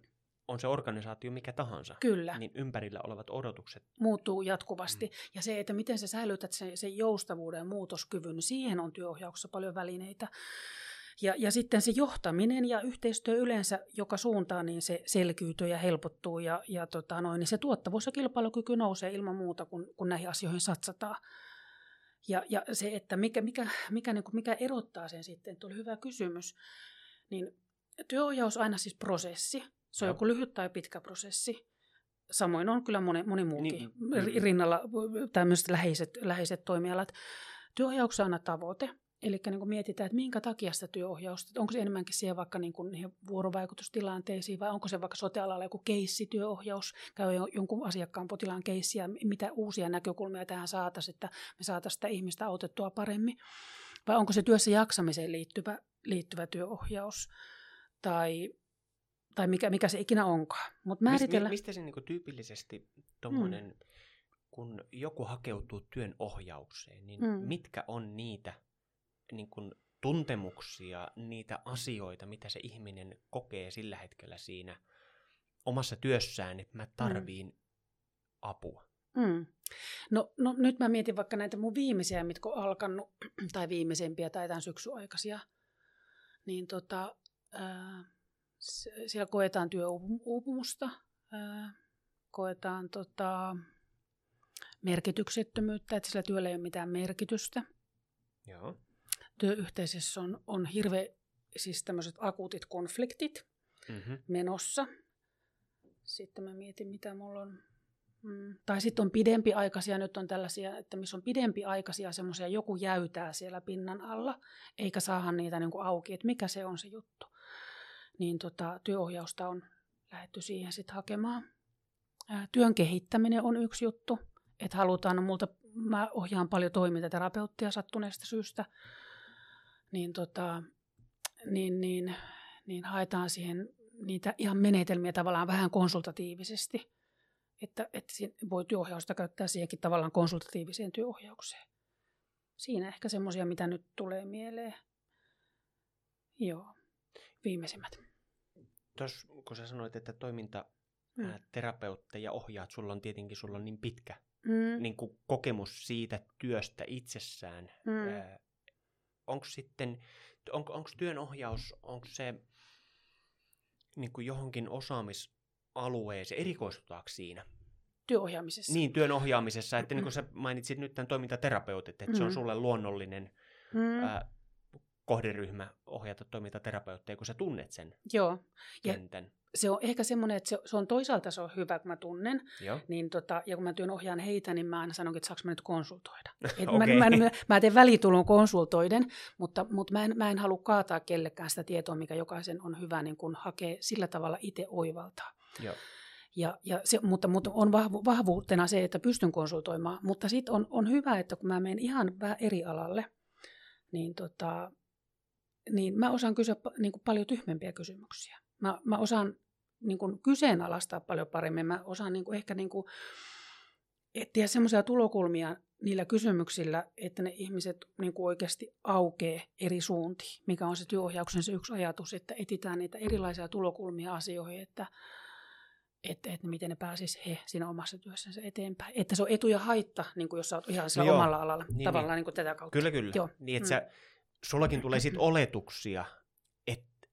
on se organisaatio mikä tahansa. Kyllä. Niin ympärillä olevat odotukset. muuttuu jatkuvasti. Mm. Ja se, että miten sä säilytät sen, sen joustavuuden ja muutoskyvyn, niin siihen on työohjauksessa paljon välineitä. Ja, ja sitten se johtaminen ja yhteistyö yleensä joka suuntaan, niin se selkiytyy ja helpottuu ja, ja tota noin, niin se tuottavuus ja kilpailukyky nousee ilman muuta, kun, kun näihin asioihin satsataan. Ja, ja se, että mikä, mikä, mikä, niin kuin, mikä erottaa sen sitten, tuli hyvä kysymys, niin työohjaus on aina siis prosessi. Se on Joo. joku lyhyt tai pitkä prosessi. Samoin on kyllä moni, moni muukin niin, niin. rinnalla tämmöiset läheiset, läheiset toimialat. Työohjauksessa on aina tavoite. Eli niin kuin mietitään, että minkä takia sitä työohjausta, onko se enemmänkin siihen vaikka niin kuin niihin vuorovaikutustilanteisiin vai onko se vaikka sotealalla joku keissityöohjaus, käy jo- jonkun asiakkaan potilaan keissiä, mitä uusia näkökulmia tähän saataisiin, että me saataisiin sitä ihmistä autettua paremmin. Vai onko se työssä jaksamiseen liittyvä, liittyvä työohjaus tai, tai mikä, mikä se ikinä onkaan. Mist, määritellä... mi- mistä se niinku tyypillisesti mm. kun joku hakeutuu työn ohjaukseen, niin Mm. mm. mitkä on niitä niin kun, tuntemuksia, niitä asioita, mitä se ihminen kokee sillä hetkellä siinä omassa työssään, että mä tarviin mm. apua. Mm. No, no nyt mä mietin vaikka näitä mun viimeisiä, mitkä on alkanut, tai viimeisempiä tai tämän syksyn aikaisia. Niin tota, ää, siellä koetaan työuupumusta, ää, koetaan tota, merkityksettömyyttä, että sillä työllä ei ole mitään merkitystä. Joo. Työyhteisössä on, on hirveä, siis tämmöiset akuutit konfliktit Mm-hmm. menossa. Sitten mä mietin, mitä mulla on. Mm. Tai sitten on pidempiaikaisia, nyt on tällaisia, että missä on pidempiaikaisia semmoisia, joku jäytää siellä pinnan alla, eikä saada niitä niin kuin auki, että mikä se on se juttu. Niin tota, työohjausta on lähdetty siihen sitten hakemaan. Ää, työn kehittäminen on yksi juttu, että halutaan, no multa, mä ohjaan paljon toimintaterapeuttia sattuneesta syystä, niin, tota, niin, niin, niin haetaan siihen niitä ihan menetelmiä tavallaan vähän konsultatiivisesti. Että, että voi työohjausta käyttää siihenkin tavallaan konsultatiiviseen työohjaukseen. Siinä ehkä semmoisia, mitä nyt tulee mieleen. Joo, viimeisimmät. Tuossa kun sä sanoit, että toiminta Mm. terapeutteja ohjaat, sulla on tietenkin sulla on niin pitkä Mm, niin kuin kokemus siitä työstä itsessään. mm. Onko sitten, onko, onko työnohjaus, onko se niin kuin johonkin osaamisalueeseen, erikoistutaanko siinä? Työohjaamisessa. Niin, työn ohjaamisessa, että niin kuin sä mainitsit nyt tämän toimintaterapeutit, että se on Mm. sulle luonnollinen Mm, ää, kohderyhmä ohjata toimintaterapeutteja, kun sä tunnet sen joo, Ja- kentän. se on ehkä semmoinen, että se, se on toisaalta se on hyvä, kun mä tunnen. Joo. Niin tota, ja kun mä työn ohjaan heitä, niin mä aina sanonkin, että saanko mä nyt konsultoida. Et mä, Okei. mä, mä, mä teen välitulon konsultoiden, mutta, mutta mä, en, mä en halua kaataa kellekään sitä tietoa, mikä jokaisen on hyvä niin kun hakee sillä tavalla itse oivaltaa. Joo. Ja, ja se, mutta, mutta on vahvu, vahvuutena se, että pystyn konsultoimaan. Mutta sitten on, on hyvä, että kun mä menen ihan vähän eri alalle, niin, tota, niin mä osaan kysyä niin kuin paljon tyhmempiä kysymyksiä. Mä, mä osaan niin kuin kyseenalaistaa paljon paremmin. Mä osaan niin kuin ehkä niin kuin etsiä semmoisia tulokulmia niillä kysymyksillä, että ne ihmiset niin kuin oikeasti aukee eri suuntiin, mikä on se työohjauksen se yksi ajatus, että etsitään niitä erilaisia tulokulmia asioihin, että, että, että miten ne pääsis he siinä omassa työssänsä eteenpäin. Että se on etu ja haitta, niin kuin jos sä oot ihan sillä No joo, omalla alalla, niin, tavallaan niin kuin tätä kautta. Kyllä, kyllä. Joo. Niin, että Mm. sä sullakin tulee sitten oletuksia, että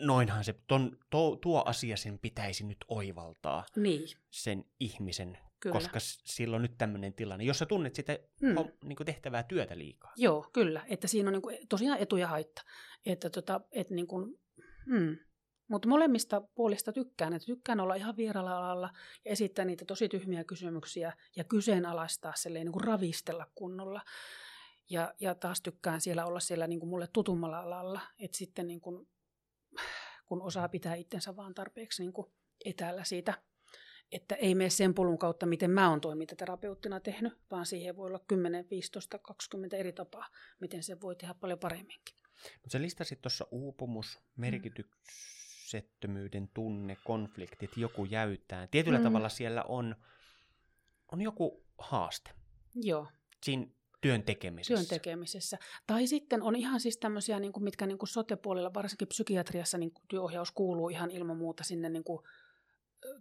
noinhan se, ton, to, tuo asia sen pitäisi nyt oivaltaa, Niin, sen ihmisen, kyllä. koska sillä on nyt tämmöinen tilanne, jos sä tunnet sitä Mm. mm. niin tehtävää työtä liikaa. Joo, kyllä. Että siinä on niin kuin, tosiaan etu ja haitta. Että tota, et niin kuin, hmm. Mutta molemmista puolista tykkään. Että tykkään olla ihan vieralla alalla ja esittää niitä tosi tyhmiä kysymyksiä ja kyseenalaistaa silleen, niin kuin ravistella kunnolla. Ja, ja taas tykkään siellä olla siellä niin kuin mulle tutummalla alalla. Että sitten niin kuin, kun osaa pitää itsensä vaan tarpeeksi niin kuin etäällä siitä että ei mene sen polun kautta, miten mä oon toimintaterapeuttina tehnyt, vaan siihen voi olla 10, 15, 20 eri tapaa, miten se voi tehdä paljon paremminkin. Mutta sä listasit tuossa uupumus, merkityksettömyyden tunne, konfliktit, joku jäytää. Tietyllä Mm. tavalla siellä on, on joku haaste Joo, siinä työn tekemisessä. työn tekemisessä. Tai sitten on ihan siis tämmöisiä, niin kuin, mitkä niin kuin sote-puolella, varsinkin psykiatriassa, niin työohjaus kuuluu ihan ilman muuta sinne niin kuin,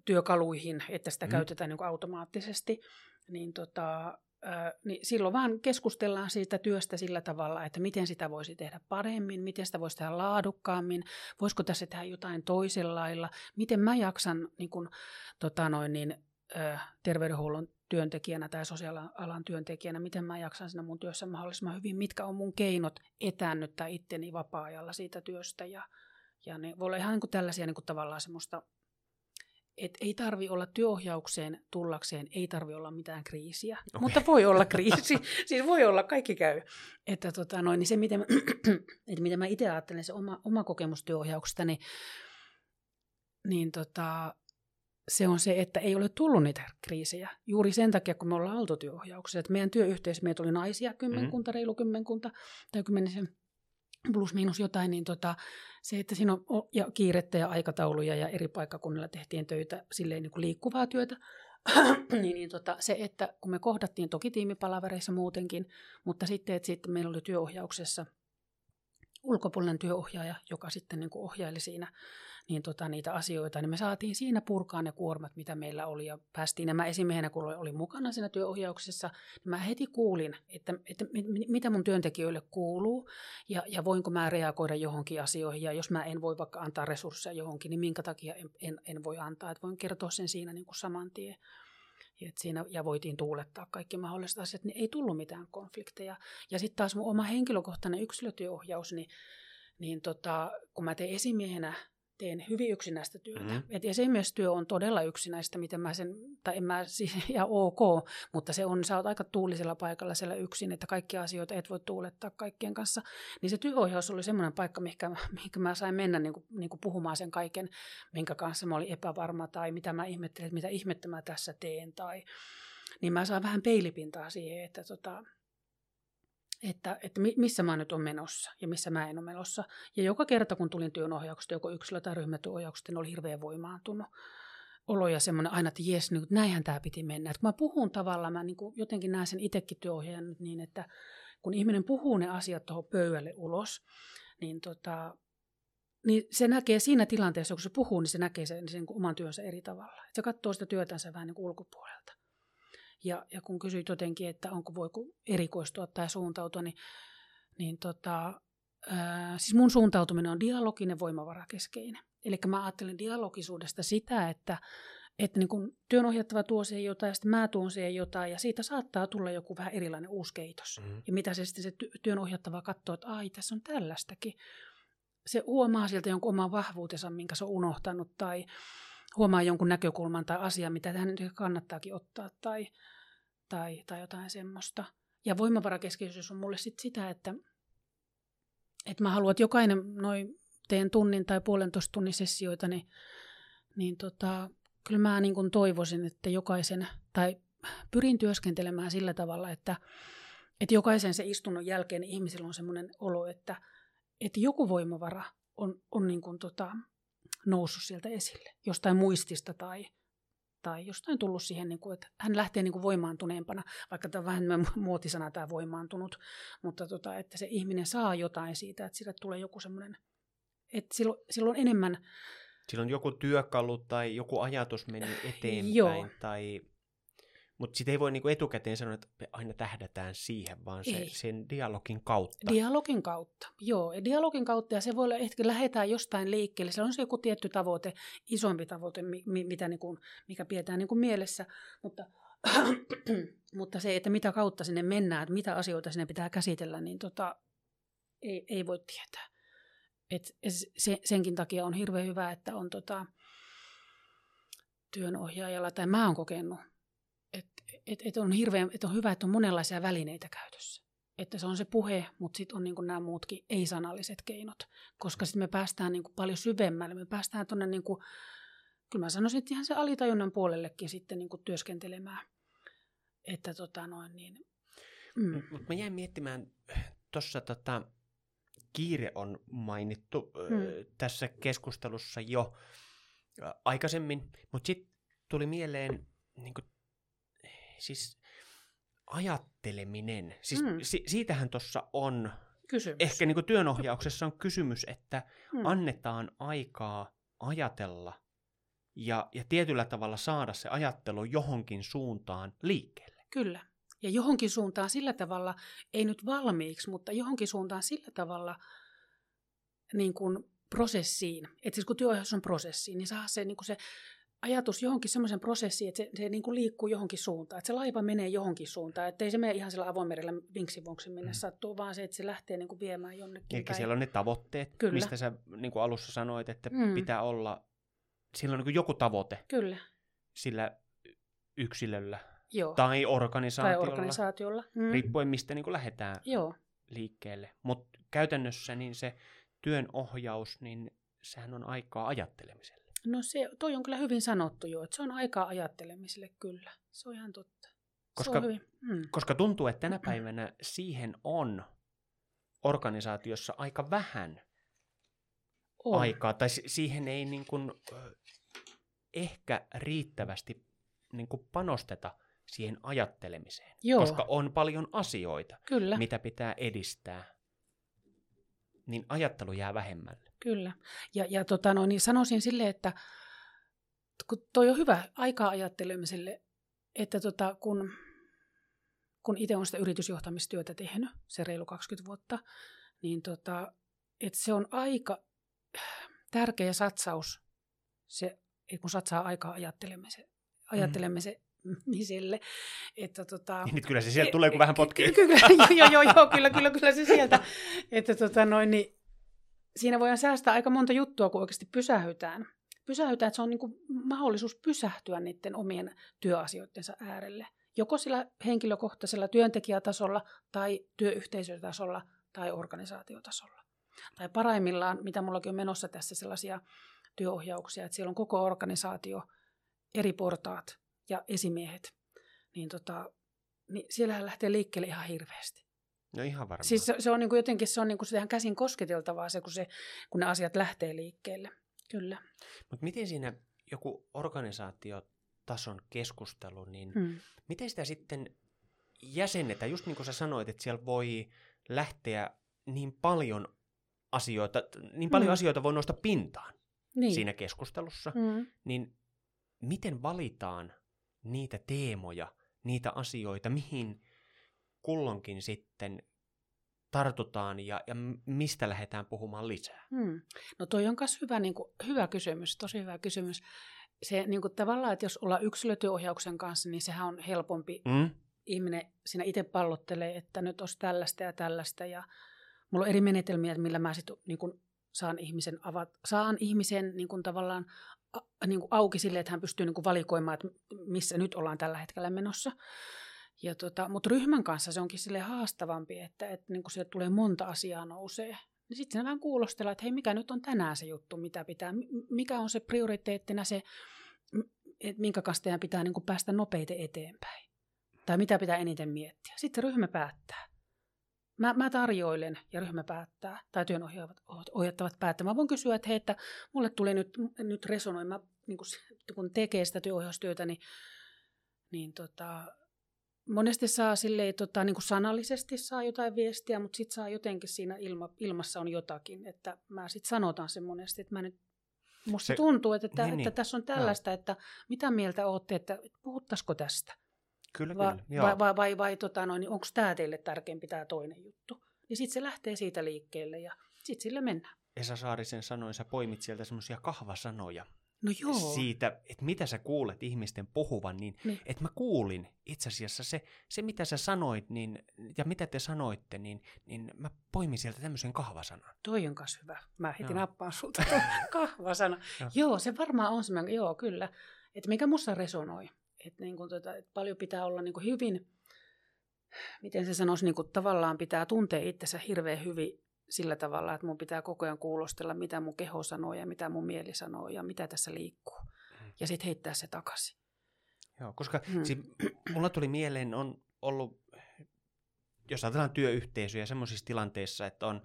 työkaluihin, että sitä Mm. käytetään niin kuin automaattisesti. Niin, tota, niin silloin vaan keskustellaan siitä työstä sillä tavalla, että miten sitä voisi tehdä paremmin, miten sitä voisi tehdä laadukkaammin, voisiko tässä tehdä jotain toisella lailla, miten mä jaksan niin kuin, tota noin, niin, terveydenhuollon työntekijänä tai sosiaalialan työntekijänä, miten mä jaksan siinä mun työssä mahdollisimman hyvin, mitkä on mun keinot etäännyttää itteni vapaa-ajalla siitä työstä. Ja, ja ne voi olla ihan niin kuin tällaisia niin kuin tavallaan semmoista, että ei tarvi olla työohjaukseen tullakseen, ei tarvi olla mitään kriisiä, okay. mutta voi olla kriisi, siis voi olla, kaikki käy. Että tota noin, niin se, miten, että miten mä itse ajattelen, se oma, oma kokemus työohjauksesta, niin, niin tota, se on se, että ei ole tullut niitä kriisejä. Juuri sen takia, kun me ollaan oltu työohjauksessa. Että meidän työyhteisö, meitä oli naisia kymmenkunta, mm-hmm. reilu kymmenkunta, tai kymmenisen plus miinus jotain, niin tota, se, että siinä on ja kiirettä ja aikatauluja ja eri paikkakunnilla tehtiin töitä silleen niin kuin liikkuvaa työtä, niin, niin tota, se, että kun me kohdattiin toki tiimipalavereissa muutenkin, mutta sitten, että sitten meillä oli työohjauksessa ulkopuolinen työohjaaja, joka sitten niin kuin ohjaili siinä niin tota, niitä asioita, niin me saatiin siinä purkaa ne kuormat, mitä meillä oli, ja päästiin nämä esimiehenä, kun olin mukana siinä työohjauksessa, niin mä heti kuulin, että, että mit- mitä mun työntekijöille kuuluu, ja, ja voinko mä reagoida johonkin asioihin, ja jos mä en voi vaikka antaa resursseja johonkin, niin minkä takia en, en, en voi antaa, että voin kertoa sen siinä niin kuin saman tien. Ja, että siinä, ja voitiin tuulettaa kaikki mahdolliset asiat, niin ei tullut mitään konflikteja. Ja sitten taas mun oma henkilökohtainen yksilötyöohjaus, niin, niin tota, kun mä teen esimiehenä, teen hyvin yksinäistä työtä. Mhm. Mm-hmm. Et esimiestyö on todella yksinäistä, miten mä sen, tai en mä siis, ja ok, mutta se on, sä oot aika tuulisella paikalla siellä yksin, että kaikki asioita et voi tuulettaa kaikkien kanssa. Niin se työohjaus oli semmoinen paikka, mihinkä, mihinkä mä sain mennä niin kuin, niin kuin puhumaan sen kaiken, minkä kanssa mä olin epävarma, tai mitä mä ihmettelin, että mitä ihmettä mä tässä teen, tai niin mä saan vähän peilipintaa siihen, että, tota, että, että mi- missä mä nyt on menossa ja missä mä en ole menossa. Ja joka kerta, kun tulin työnohjauksesta, joko yksilö- tai ryhmätyöohjauksesta, niin oli hirveän voimaantunut olo ja semmoinen aina, että jes, niin, näinhän tämä piti mennä. Että kun mä puhun tavallaan, mä niin jotenkin näen sen itsekin työohjaajan nyt niin, että kun ihminen puhuu ne asiat tuohon pöydälle ulos, niin, tota, niin se näkee siinä tilanteessa, kun se puhuu, niin se näkee sen, sen oman työnsä eri tavalla. Et se katsoo sitä työtänsä vähän niin kuin ulkopuolelta. Ja, ja kun kysyit jotenkin, että onko voiko erikoistua tai suuntautua, niin, niin tota, ää, siis mun suuntautuminen on dialoginen voimavarakeskeinen. Eli mä ajattelen dialogisuudesta sitä, että, että niin kun työnohjattava tuo siihen jotain ja sitten mä tuon siihen jotain ja siitä saattaa tulla joku vähän erilainen uusi keitos. Mhm. Ja mitä se sitten se ty- työnohjattava katsoo, että ai tässä on tällaistakin. Se huomaa sieltä jonkun oman vahvuutensa, minkä se on unohtanut tai huomaa jonkun näkökulman tai asian, mitä hän kannattaakin ottaa tai, tai, tai jotain semmoista. Ja voimavarakeskeisyys on mulle sit sitä, että, että mä haluan, että jokainen noin teen tunnin tai puolentoista tunnin sessioita, niin, niin tota, kyllä mä niin kuin toivoisin, että jokaisen, tai pyrin työskentelemään sillä tavalla, että, että jokaisen se istunnon jälkeen ihmisillä on semmoinen olo, että, että joku voimavara on, on niin kuin tota, noussut sieltä esille, jostain muistista tai, tai jostain tullut siihen, niin kuin, että hän lähtee niin kuin voimaantuneempana, vaikka tämä on vähän muotisana tämä voimaantunut, mutta tota, että se ihminen saa jotain siitä, että sille tulee joku semmoinen, että silloin, silloin enemmän, Sillä on joku työkalu tai joku ajatus mennyt eteenpäin Joo. tai Mutta sitä ei voi niinku etukäteen sanoa, että me aina tähdätään siihen, vaan se, Ei. sen dialogin kautta. Dialogin kautta, joo. ja Dialogin kautta ja se voi olla, että lähdetään jostain liikkeelle. Se on se joku tietty tavoite, isompi tavoite, mi- mi- mitä niin kuin, mikä pidetään niin kuin mielessä. Mutta, mutta se, että mitä kautta sinne mennään, että mitä asioita sinne pitää käsitellä, niin tota, ei, ei voi tietää. Et se, senkin takia on hirveän hyvä, että on tota, työnohjaajalla, tai mä oon kokenut, et, et on, hirveän, et on hyvä, että on monenlaisia välineitä käytössä. Että se on se puhe, mutta sitten on niinku nämä muutkin ei-sanalliset keinot, koska sitten me päästään niinku paljon syvemmälle. Me päästään tuonne, niinku, kyllä mä sanoisin, että ihan se alitajunnan puolellekin sitten niinku työskentelemään. Että tota noin niin. Mm. Mutta mä jäin miettimään, tuossa tota, kiire on mainittu Mm. mm. tässä keskustelussa jo ö, aikaisemmin, mutta sitten tuli mieleen niin kuin, siis ajatteleminen. Siis Mm. si- siitähän tuossa on, Kysymys. ehkä niin kuin työnohjauksessa on kysymys, että Mm. annetaan aikaa ajatella ja, ja tietyllä tavalla saada se ajattelu johonkin suuntaan liikkeelle. Kyllä. Ja johonkin suuntaan sillä tavalla, ei nyt valmiiksi, mutta johonkin suuntaan sillä tavalla niin kuin prosessiin. Että siis kun työohjaus on prosessi, niin saa se, niin kuin se ajatus johonkin semmoisen prosessiin, että se, se niin kuin liikkuu johonkin suuntaan. Että se laiva menee johonkin suuntaan. Että ei se mene ihan sillä avomerellä vinksivonksi minne Mm. sattuu, vaan se, että se lähtee niin kuin viemään jonnekin. Eli päin. siellä on ne tavoitteet, Kyllä. mistä sä niin kuin alussa sanoit, että Mm. pitää olla, sillä on niin kuin joku tavoite Kyllä, sillä yksilöllä joo. tai tai organisaatiolla, organisaatiolla. Mm. riippuen mistä niin kuin lähdetään Joo, liikkeelle. Mutta käytännössä niin se työn ohjaus, niin sehän on aikaa ajattelemiselle. No se, toi on kyllä hyvin sanottu jo, että se on aikaa ajattelemiselle kyllä. Se on ihan totta. Koska- hyvin. Mm. Koska tuntuu, että tänä päivänä siihen on organisaatiossa aika vähän On. aikaa, tai si- siihen ei niin kuin, ehkä riittävästi niin kuin panosteta siihen ajattelemiseen, Joo. koska on paljon asioita, Kyllä, mitä pitää edistää, niin ajattelu jää vähemmälle. kyllä. Ja, ja tota, no, niin sanoisin sille, että kun toi on hyvä aikaa ajattelemiselle, että tota, kun, kun itse on sitä yritysjohtamistyötä tehnyt, se reilu 20 vuotta, niin tota, että se on aika tärkeä satsaus, se, kun satsaa aikaa ajattelemiselle, ajattelemiselle että tota, Niin nyt kyllä se sieltä tulee, kun vähän potkii. Kyllä, joo, joo, joo, kyllä, kyllä, kyllä se sieltä. Että tota noin, niin siinä voidaan säästää aika monta juttua, kun oikeasti pysähytään. Pysähytään, että se on niin kuin mahdollisuus pysähtyä niiden omien työasioittensa äärelle. Joko sillä henkilökohtaisella työntekijätasolla tai työyhteisötasolla tai organisaatiotasolla. Tai paraimmillaan, mitä mullakin on menossa tässä sellaisia työohjauksia, että siellä on koko organisaatio, eri portaat ja esimiehet. Niin tota, niin siellähän lähtee liikkeelle ihan hirveästi. No ihan varmaan. Siis se, se on niin kuin jotenkin se on niin kuin se ihan käsin kosketeltavaa se kun, se, kun ne asiat lähtee liikkeelle. Kyllä. Mutta miten siinä joku organisaatiotason keskustelu, niin Hmm. miten sitä sitten jäsennetään? Just niin kuin sä sanoit, että siellä voi lähteä niin paljon asioita, niin paljon Mm. asioita voi nousta pintaan Niin. siinä keskustelussa, Hmm. niin miten valitaan niitä teemoja, niitä asioita, mihin kulloinkin sitten tartutaan ja, ja mistä lähdetään puhumaan lisää? Hmm. No toi on myös hyvä, niin kuin, hyvä kysymys, tosi hyvä kysymys. Se niin kuin tavallaan, että jos ollaan yksilötyöohjauksen kanssa, niin sehän on helpompi. Mm? Ihminen siinä itse pallottelee, että nyt olisi tällaista ja tällaista. Ja mulla on eri menetelmiä, millä mä sit, niin kuin, saan ihmisen, avat, saan ihmisen niin kuin, tavallaan niin kuin auki sille, että hän pystyy niin kuin, valikoimaan, että missä nyt ollaan tällä hetkellä menossa. Ja tota, mutta ryhmän kanssa se onkin sille haastavampi, että, että niin kuin sieltä tulee monta asiaa nousee. Niin sitten vähän kuulostellaan, että hei, mikä nyt on tänään se juttu, mitä pitää, mi- mikä on se prioriteettina se, että minkä kanssa pitää niin kuin päästä nopeiten eteenpäin. Tai mitä pitää eniten miettiä. Sitten ryhmä päättää. Mä, mä tarjoilen ja ryhmä päättää, tai työnohjaavat ohjattavat päättämään. Mä voin kysyä, että hei, että mulle tuli nyt, nyt resonoi, mä, niin kun, kun tekee sitä työohjaustyötä, niin, niin tota, monesti saa silleen, tota, niin sanallisesti saa jotain viestiä, mutta sitten saa jotenkin siinä ilma, ilmassa on jotakin, että mä sitten sanotaan se monesti, että mä nyt Musta Se- tuntuu, että, että, niin, että niin. tässä on tällaista, että mitä mieltä olette, että puhuttaisiko tästä? Kyllä, Va- kyllä. Vai vai, vai, vai tota noin, niin onko tämä teille tärkeämpi tämä toinen juttu? Niin sitten se lähtee siitä liikkeelle ja sitten sillä mennään. Esa Saarisen sanoin, sä poimit sieltä semmoisia kahvasanoja No joo. siitä, että mitä sä kuulet ihmisten puhuvan, niin, Niin. että mä kuulin itse asiassa se, se, mitä sä sanoit niin, ja mitä te sanoitte, niin, niin mä poimin sieltä tämmöisen kahvasanan. Toi on kas hyvä. Mä heti Joo. nappaan sulta kahvasana. Joo. joo, se varmaan on semmoinen, joo kyllä. Että mikä musta resonoi. Että niin kuin tota, et paljon pitää olla niin kuin hyvin, miten se sanoisi, niin kuin tavallaan pitää tuntea itsensä hirveän hyvin sillä tavalla, että mun pitää koko ajan kuulostella, mitä mun keho sanoo ja mitä mun mieli sanoo ja mitä tässä liikkuu. Ja sitten heittää se takaisin. Joo, koska Hmm. si, mulla tuli mieleen, on ollut, jos ajatellaan työyhteisöjä semmoisissa tilanteissa, että on,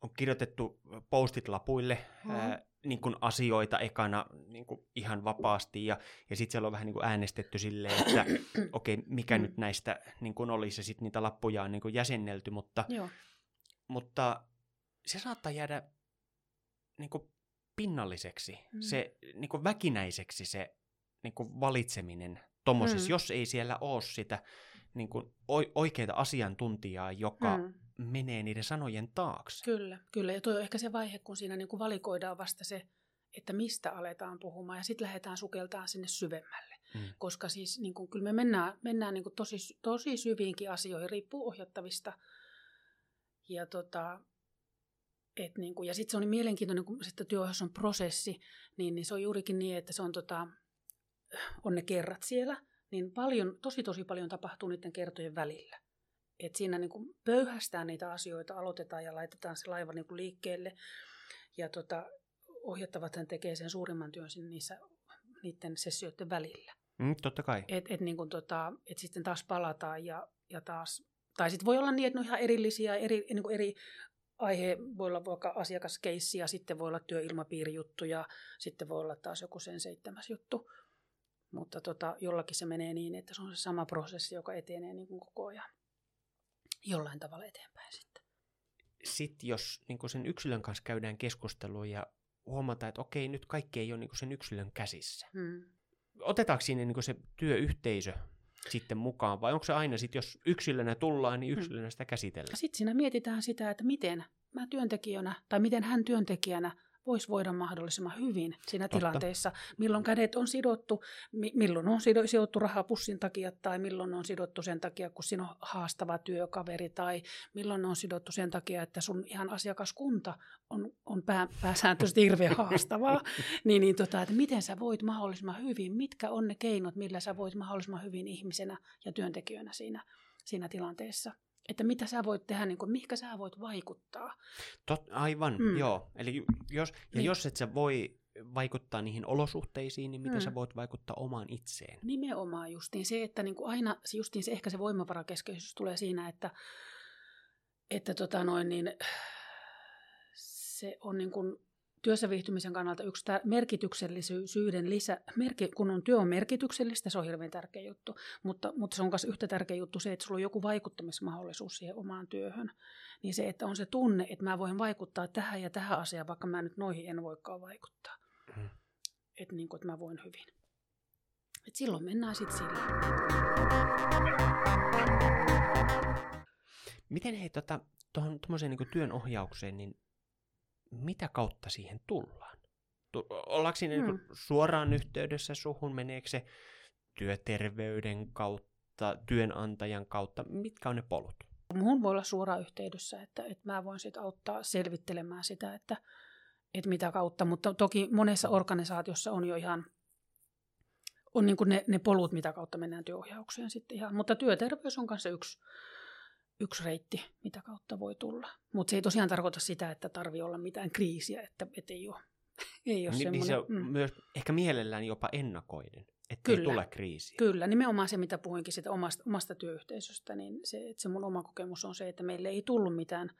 on kirjoitettu postit lapuille Mm. ää, niin kuin asioita ekana niin kuin ihan vapaasti ja, ja sitten siellä on vähän niin kuin äänestetty silleen, että okei, okay, mikä Mm. nyt näistä niin kuin olisi ja sitten niitä lappuja on niin kuin jäsennelty, mutta, Joo. mutta se saattaa jäädä niin kuin pinnalliseksi, Mm. se niin kuin väkinäiseksi se niin kuin valitseminen tommosessa, Mm. jos ei siellä ole sitä niin kuin oi- oikeita asiantuntijaa, joka Mm. Menee niiden sanojen taakse. Kyllä, kyllä. Ja toi on ehkä se vaihe, kun siinä niin kuin valikoidaan vasta se, että mistä aletaan puhumaan. Ja sitten lähdetään sukeltaan sinne syvemmälle. Mm. Koska siis niin kuin, kyllä me mennään, mennään niin kuin tosi, tosi syviinkin asioihin, riippuu ohjattavista. Ja, tota, et niin kuin, ja sitten se on niin mielenkiintoinen, kun sitten työohjaus on prosessi, niin, niin se on juurikin niin, että se on, tota, on ne kerrat siellä, niin paljon, tosi tosi paljon tapahtuu niiden kertojen välillä. Et siinä niin kuin pöyhästään niitä asioita, aloitetaan ja laitetaan se laiva niin kuin liikkeelle. Ja tota, ohjattavathan tekee sen suurimman työn sinne niissä, niiden sessioiden välillä. Mm, totta kai. Et, et niin kuin tota, et sitten taas palataan ja, ja taas, tai sitten voi olla niin, että ne on ihan erillisiä, eri, niin kuin eri aihe voi olla vaikka asiakaskeissi ja sitten voi olla työilmapiirijuttu ja sitten voi olla taas joku sen seitsemäs juttu. Mutta tota, jollakin se menee niin, että se on se sama prosessi, joka etenee niin kuin koko ajan jollain tavalla eteenpäin sitten. Sitten jos niin sen yksilön kanssa käydään keskustelua ja huomataan, että okei, nyt kaikki ei ole niin sen yksilön käsissä. Hmm. Otetaanko sinne niin se työyhteisö sitten mukaan, vai onko se aina sitten, jos yksilönä tullaan, niin yksilönä sitä käsitellään? Sitten siinä mietitään sitä, että miten mä työntekijänä tai miten hän työntekijänä voisi voida mahdollisimman hyvin siinä Totta. tilanteessa. Milloin kädet on sidottu, mi- milloin on sido- sidottu rahapussin takia tai milloin on sidottu sen takia, kun siinä on haastava työkaveri tai milloin on sidottu sen takia, että sun ihan asiakaskunta on, on pää, pääsääntöisesti hirveän haastavaa. niin, niin tota, että miten sä voit mahdollisimman hyvin, mitkä on ne keinot, millä sä voit mahdollisimman hyvin ihmisenä ja työntekijänä siinä, siinä tilanteessa. Että mitä sä voit tehdä, niin kuin, mihinkä sä voit vaikuttaa. Tot, aivan, Mm. joo. Eli jos, ja Niin. jos et sä voi vaikuttaa niihin olosuhteisiin, niin miten Mm. sä voit vaikuttaa omaan itseen? Nimenomaan justiin se, että niin kuin aina se justiin se, ehkä se voimavarakeskeisyys tulee siinä, että, että tota noin, niin, se on niin kuin työssä viihtymisen kannalta yksi merkityksellisyyden lisä, merki, kun on työ on merkityksellistä, se on hirveän tärkeä juttu, mutta, mutta se on myös yhtä tärkeä juttu se, että sulla on joku vaikuttamismahdollisuus siihen omaan työhön. Niin se, että on se tunne, että mä voin vaikuttaa tähän ja tähän asiaan, vaikka mä nyt noihin en voikaan vaikuttaa. Mm. Että, niin kuin, että mä voin hyvin. Et silloin mennään sitten sillä. Miten hei, tota, tuohon tuommoiseen niin työn ohjaukseen, niin mitä kautta siihen tullaan? Tu- Ollaanko siinä Hmm. niin suoraan yhteydessä suhun? Meneekö se työterveyden kautta, työnantajan kautta? Mitkä on ne polut? Muun voi olla suoraan yhteydessä, että, että mä voin sitten auttaa selvittelemään sitä, että, että mitä kautta. Mutta toki monessa organisaatiossa on jo ihan on niin ne, ne polut, mitä kautta mennään työohjaukseen sitten ihan. Mutta työterveys on kanssa yksi, yksi reitti, mitä kautta voi tulla. Mutta se ei tosiaan tarkoita sitä, että tarvii olla mitään kriisiä, että, että ei ole, ei ole Niin, niin semmoinen. se on mm. myös ehkä mielellään jopa ennakoiden, ettei Kyllä. tule kriisiä. Kyllä, nimenomaan se, mitä puhuinkin sitä omasta, omasta työyhteisöstä, niin se, että se mun oma kokemus on se, että meille ei tullut mitään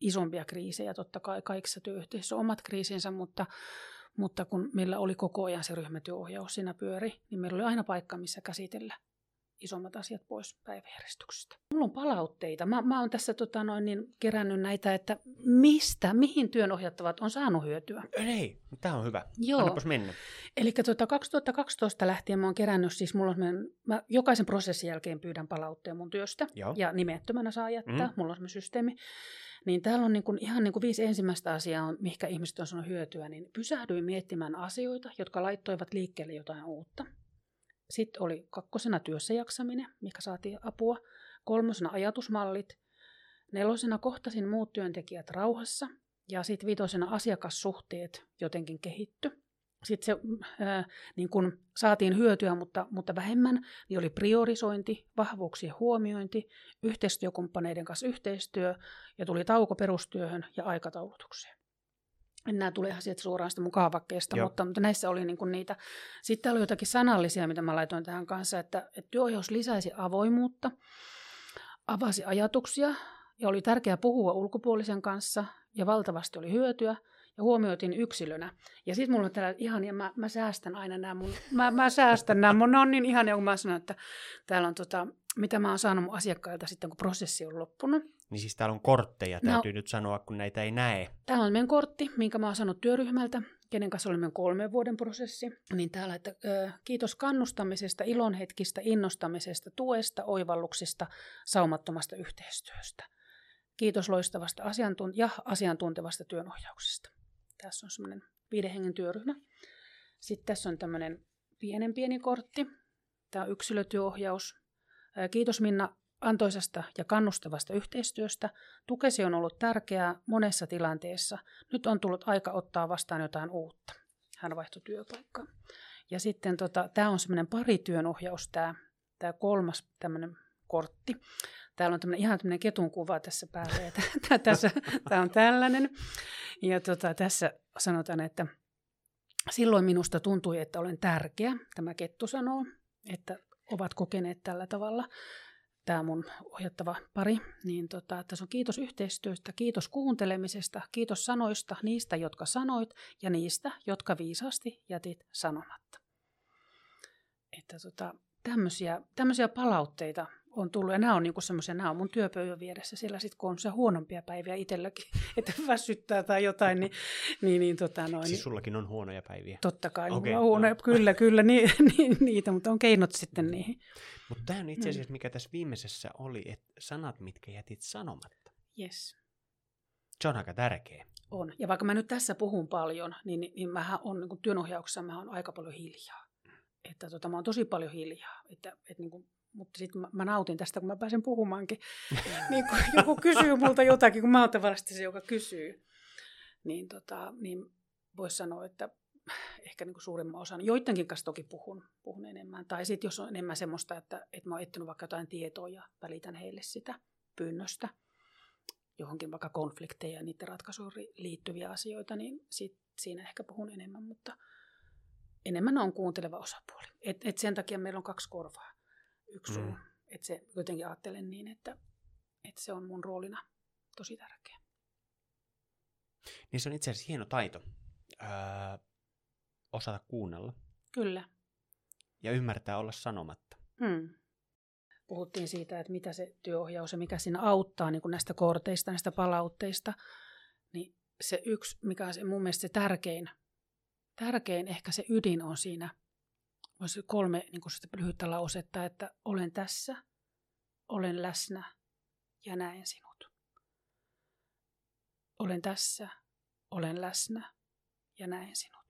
isompia kriisejä. Totta kai kaikissa työyhteisöissä omat kriisinsä, mutta, mutta kun meillä oli koko ajan se ryhmätyöohjaus siinä pyöri, niin meillä oli aina paikka, missä käsitellä isommat asiat pois päiväjärjestyksestä. Mulla on palautteita. Mä, mä oon tässä tota, noin, niin, kerännyt näitä, että mistä, mihin työnohjattavat on saanut hyötyä. Ei, tämä on hyvä. Joo. Annapas mennä. Eli tota, 2012 lähtien mä oon kerännyt, siis mulla on mä jokaisen prosessin jälkeen pyydän palautteen mun työstä. Joo. Ja nimettömänä saa jättää, Mm. mm. mulla on semmoinen systeemi. Niin täällä on niin kuin, ihan niin kuin viisi ensimmäistä asiaa, on, mihinkä ihmiset on saanut hyötyä. Niin pysähdyin miettimään asioita, jotka laittoivat liikkeelle jotain uutta. Sitten oli kakkosena työssä jaksaminen, mikä saatiin apua. Kolmosena ajatusmallit. Nelosena kohtasin muut työntekijät rauhassa. Ja sitten viitosena asiakassuhteet jotenkin kehitty. Sitten se ää, niin kun saatiin hyötyä, mutta, mutta vähemmän, niin oli priorisointi, vahvuuksien huomiointi, yhteistyökumppaneiden kanssa yhteistyö ja tuli tauko perustyöhön ja aikataulutukseen. Nämä tule ihan sieltä suoraan sitä mun kaavakkeesta, Joo. mutta, mutta näissä oli niin kuin niitä. Sitten täällä oli jotakin sanallisia, mitä mä laitoin tähän kanssa, että, että työohjaus lisäisi avoimuutta, avasi ajatuksia ja oli tärkeää puhua ulkopuolisen kanssa ja valtavasti oli hyötyä ja huomioitiin yksilönä. Ja sitten mulla on täällä ihan, ja mä, mä säästän aina nämä mun, mä, mä säästän nämä mun, ne on niin ihania, kun mä sanon, että täällä on tota, mitä mä oon saanut mun asiakkailta sitten, kun prosessi on loppunut. Niin siis täällä on kortteja, No. täytyy nyt sanoa, kun näitä ei näe. Täällä on meidän kortti, minkä mä oon saanut työryhmältä, kenen kanssa oli meidän kolmen vuoden prosessi. Niin täällä, että ö, kiitos kannustamisesta, ilonhetkistä, innostamisesta, tuesta, oivalluksista, saumattomasta yhteistyöstä. Kiitos loistavasta asiantunt- ja asiantuntevasta työnohjauksesta. Tässä on semmoinen viiden hengen työryhmä. Sitten tässä on tämmöinen pienen pieni kortti. Tämä on yksilötyöohjaus. Kiitos Minna antoisesta ja kannustavasta yhteistyöstä. Tukesi on ollut tärkeää monessa tilanteessa. Nyt on tullut aika ottaa vastaan jotain uutta. Hän vaihtoi työpaikkaa. Ja sitten tota, tämä on semmoinen parityönohjaus, tämä, tämä kolmas tämmöinen kortti. Täällä on tämmöinen, ihan tämmöinen ketun kuva tässä päällä. Tää- tämä on tällainen. Ja tota, tässä sanotaan, että silloin minusta tuntui, että olen tärkeä. Tämä kettu sanoo, että ovat kokeneet tällä tavalla tämä mun ohjattava pari, niin tota, tässä on kiitos yhteistyöstä, kiitos kuuntelemisesta, kiitos sanoista, niistä, jotka sanoit, ja niistä, jotka viisaasti jätit sanomatta. Että tota, tämmöisiä, tämmöisiä palautteita on tullut, ja nämä on niinku semmoisia, nämä on mun työpöydän vieressä, siellä sitten kun on se huonompia päiviä itselläkin, että väsyttää tai jotain, niin, niin, niin, tota noin, Siis sullakin on huonoja päiviä. totta kai, Okei, okay, huono, joo. kyllä, kyllä, ni, ni, niitä, mutta on keinot sitten niihin. Mutta tämä on itse Mm. asiassa, mikä tässä viimeisessä oli, että sanat, mitkä jätit sanomatta. Yes. Se on aika tärkeä. On. Ja vaikka mä nyt tässä puhun paljon, niin, niin, niin mähän on niin työnohjauksessa mä on aika paljon hiljaa. Että tota, mä oon tosi paljon hiljaa. Että, et niin kuin, mutta sitten mä, mä, nautin tästä, kun mä pääsen puhumaankin. niin kun joku kysyy multa jotakin, kun mä oon tavallisesti se, joka kysyy. Niin, tota, niin voisi sanoa, että ehkä niin kuin suurimman osan, joidenkin kanssa toki puhun, puhun enemmän. Tai sitten jos on enemmän semmoista, että, että mä oon etsinyt vaikka jotain tietoa ja välitän heille sitä pyynnöstä johonkin vaikka konflikteja ja niiden ratkaisuun liittyviä asioita, niin sit siinä ehkä puhun enemmän, mutta enemmän on kuunteleva osapuoli. Et, et sen takia meillä on kaksi korvaa, yksi Mm. suu. Et se jotenkin ajattelen niin, että, että se on mun roolina tosi tärkeä. Niin se on itse asiassa hieno taito. Öö, osata kuunnella Kyllä. ja ymmärtää olla sanomatta. Hmm. Puhuttiin siitä, että mitä se työohjaus ja mikä siinä auttaa niin kuin näistä korteista, näistä palautteista. Niin se yksi, mikä on se, mun mielestä se tärkein, tärkein ehkä se ydin on siinä, olisi kolme niin kuin lyhyttä lausetta, että olen tässä, olen läsnä ja näen sinut. Olen tässä, olen läsnä ja näen sinut.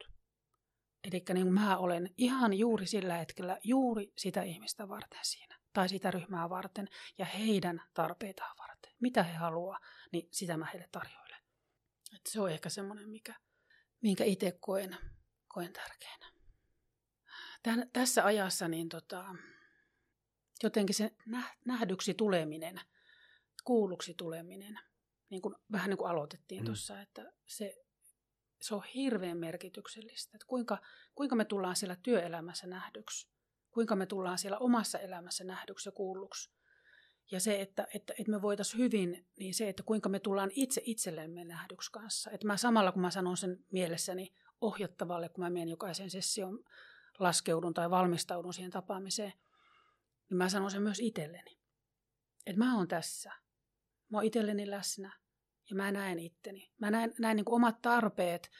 Eli niin mä olen ihan juuri sillä hetkellä juuri sitä ihmistä varten siinä, tai sitä ryhmää varten, ja heidän tarpeitaan varten. Mitä he haluaa, niin sitä mä heille tarjoilen. Et se on ehkä semmoinen, mikä, minkä itse koen, koen tärkeänä. Tän, tässä ajassa niin tota, jotenkin se nä- nähdyksi tuleminen, kuulluksi tuleminen, niin kuin, vähän niin kuin aloitettiin mm. tuossa, että se, se on hirveän merkityksellistä, että kuinka, kuinka me tullaan siellä työelämässä nähdyksi, kuinka me tullaan siellä omassa elämässä nähdyksi ja kuulluksi. Ja se, että, että, että me voitaisiin hyvin, niin se, että kuinka me tullaan itse itsellemme nähdyksi kanssa. Että mä samalla, kun mä sanon sen mielessäni ohjattavalle, kun mä menen jokaisen session laskeudun tai valmistaudun siihen tapaamiseen, niin mä sanon sen myös itselleni. Että mä oon tässä. Mä oon itselleni läsnä ja mä näen itteni. Mä näen, näen niin kuin omat tarpeet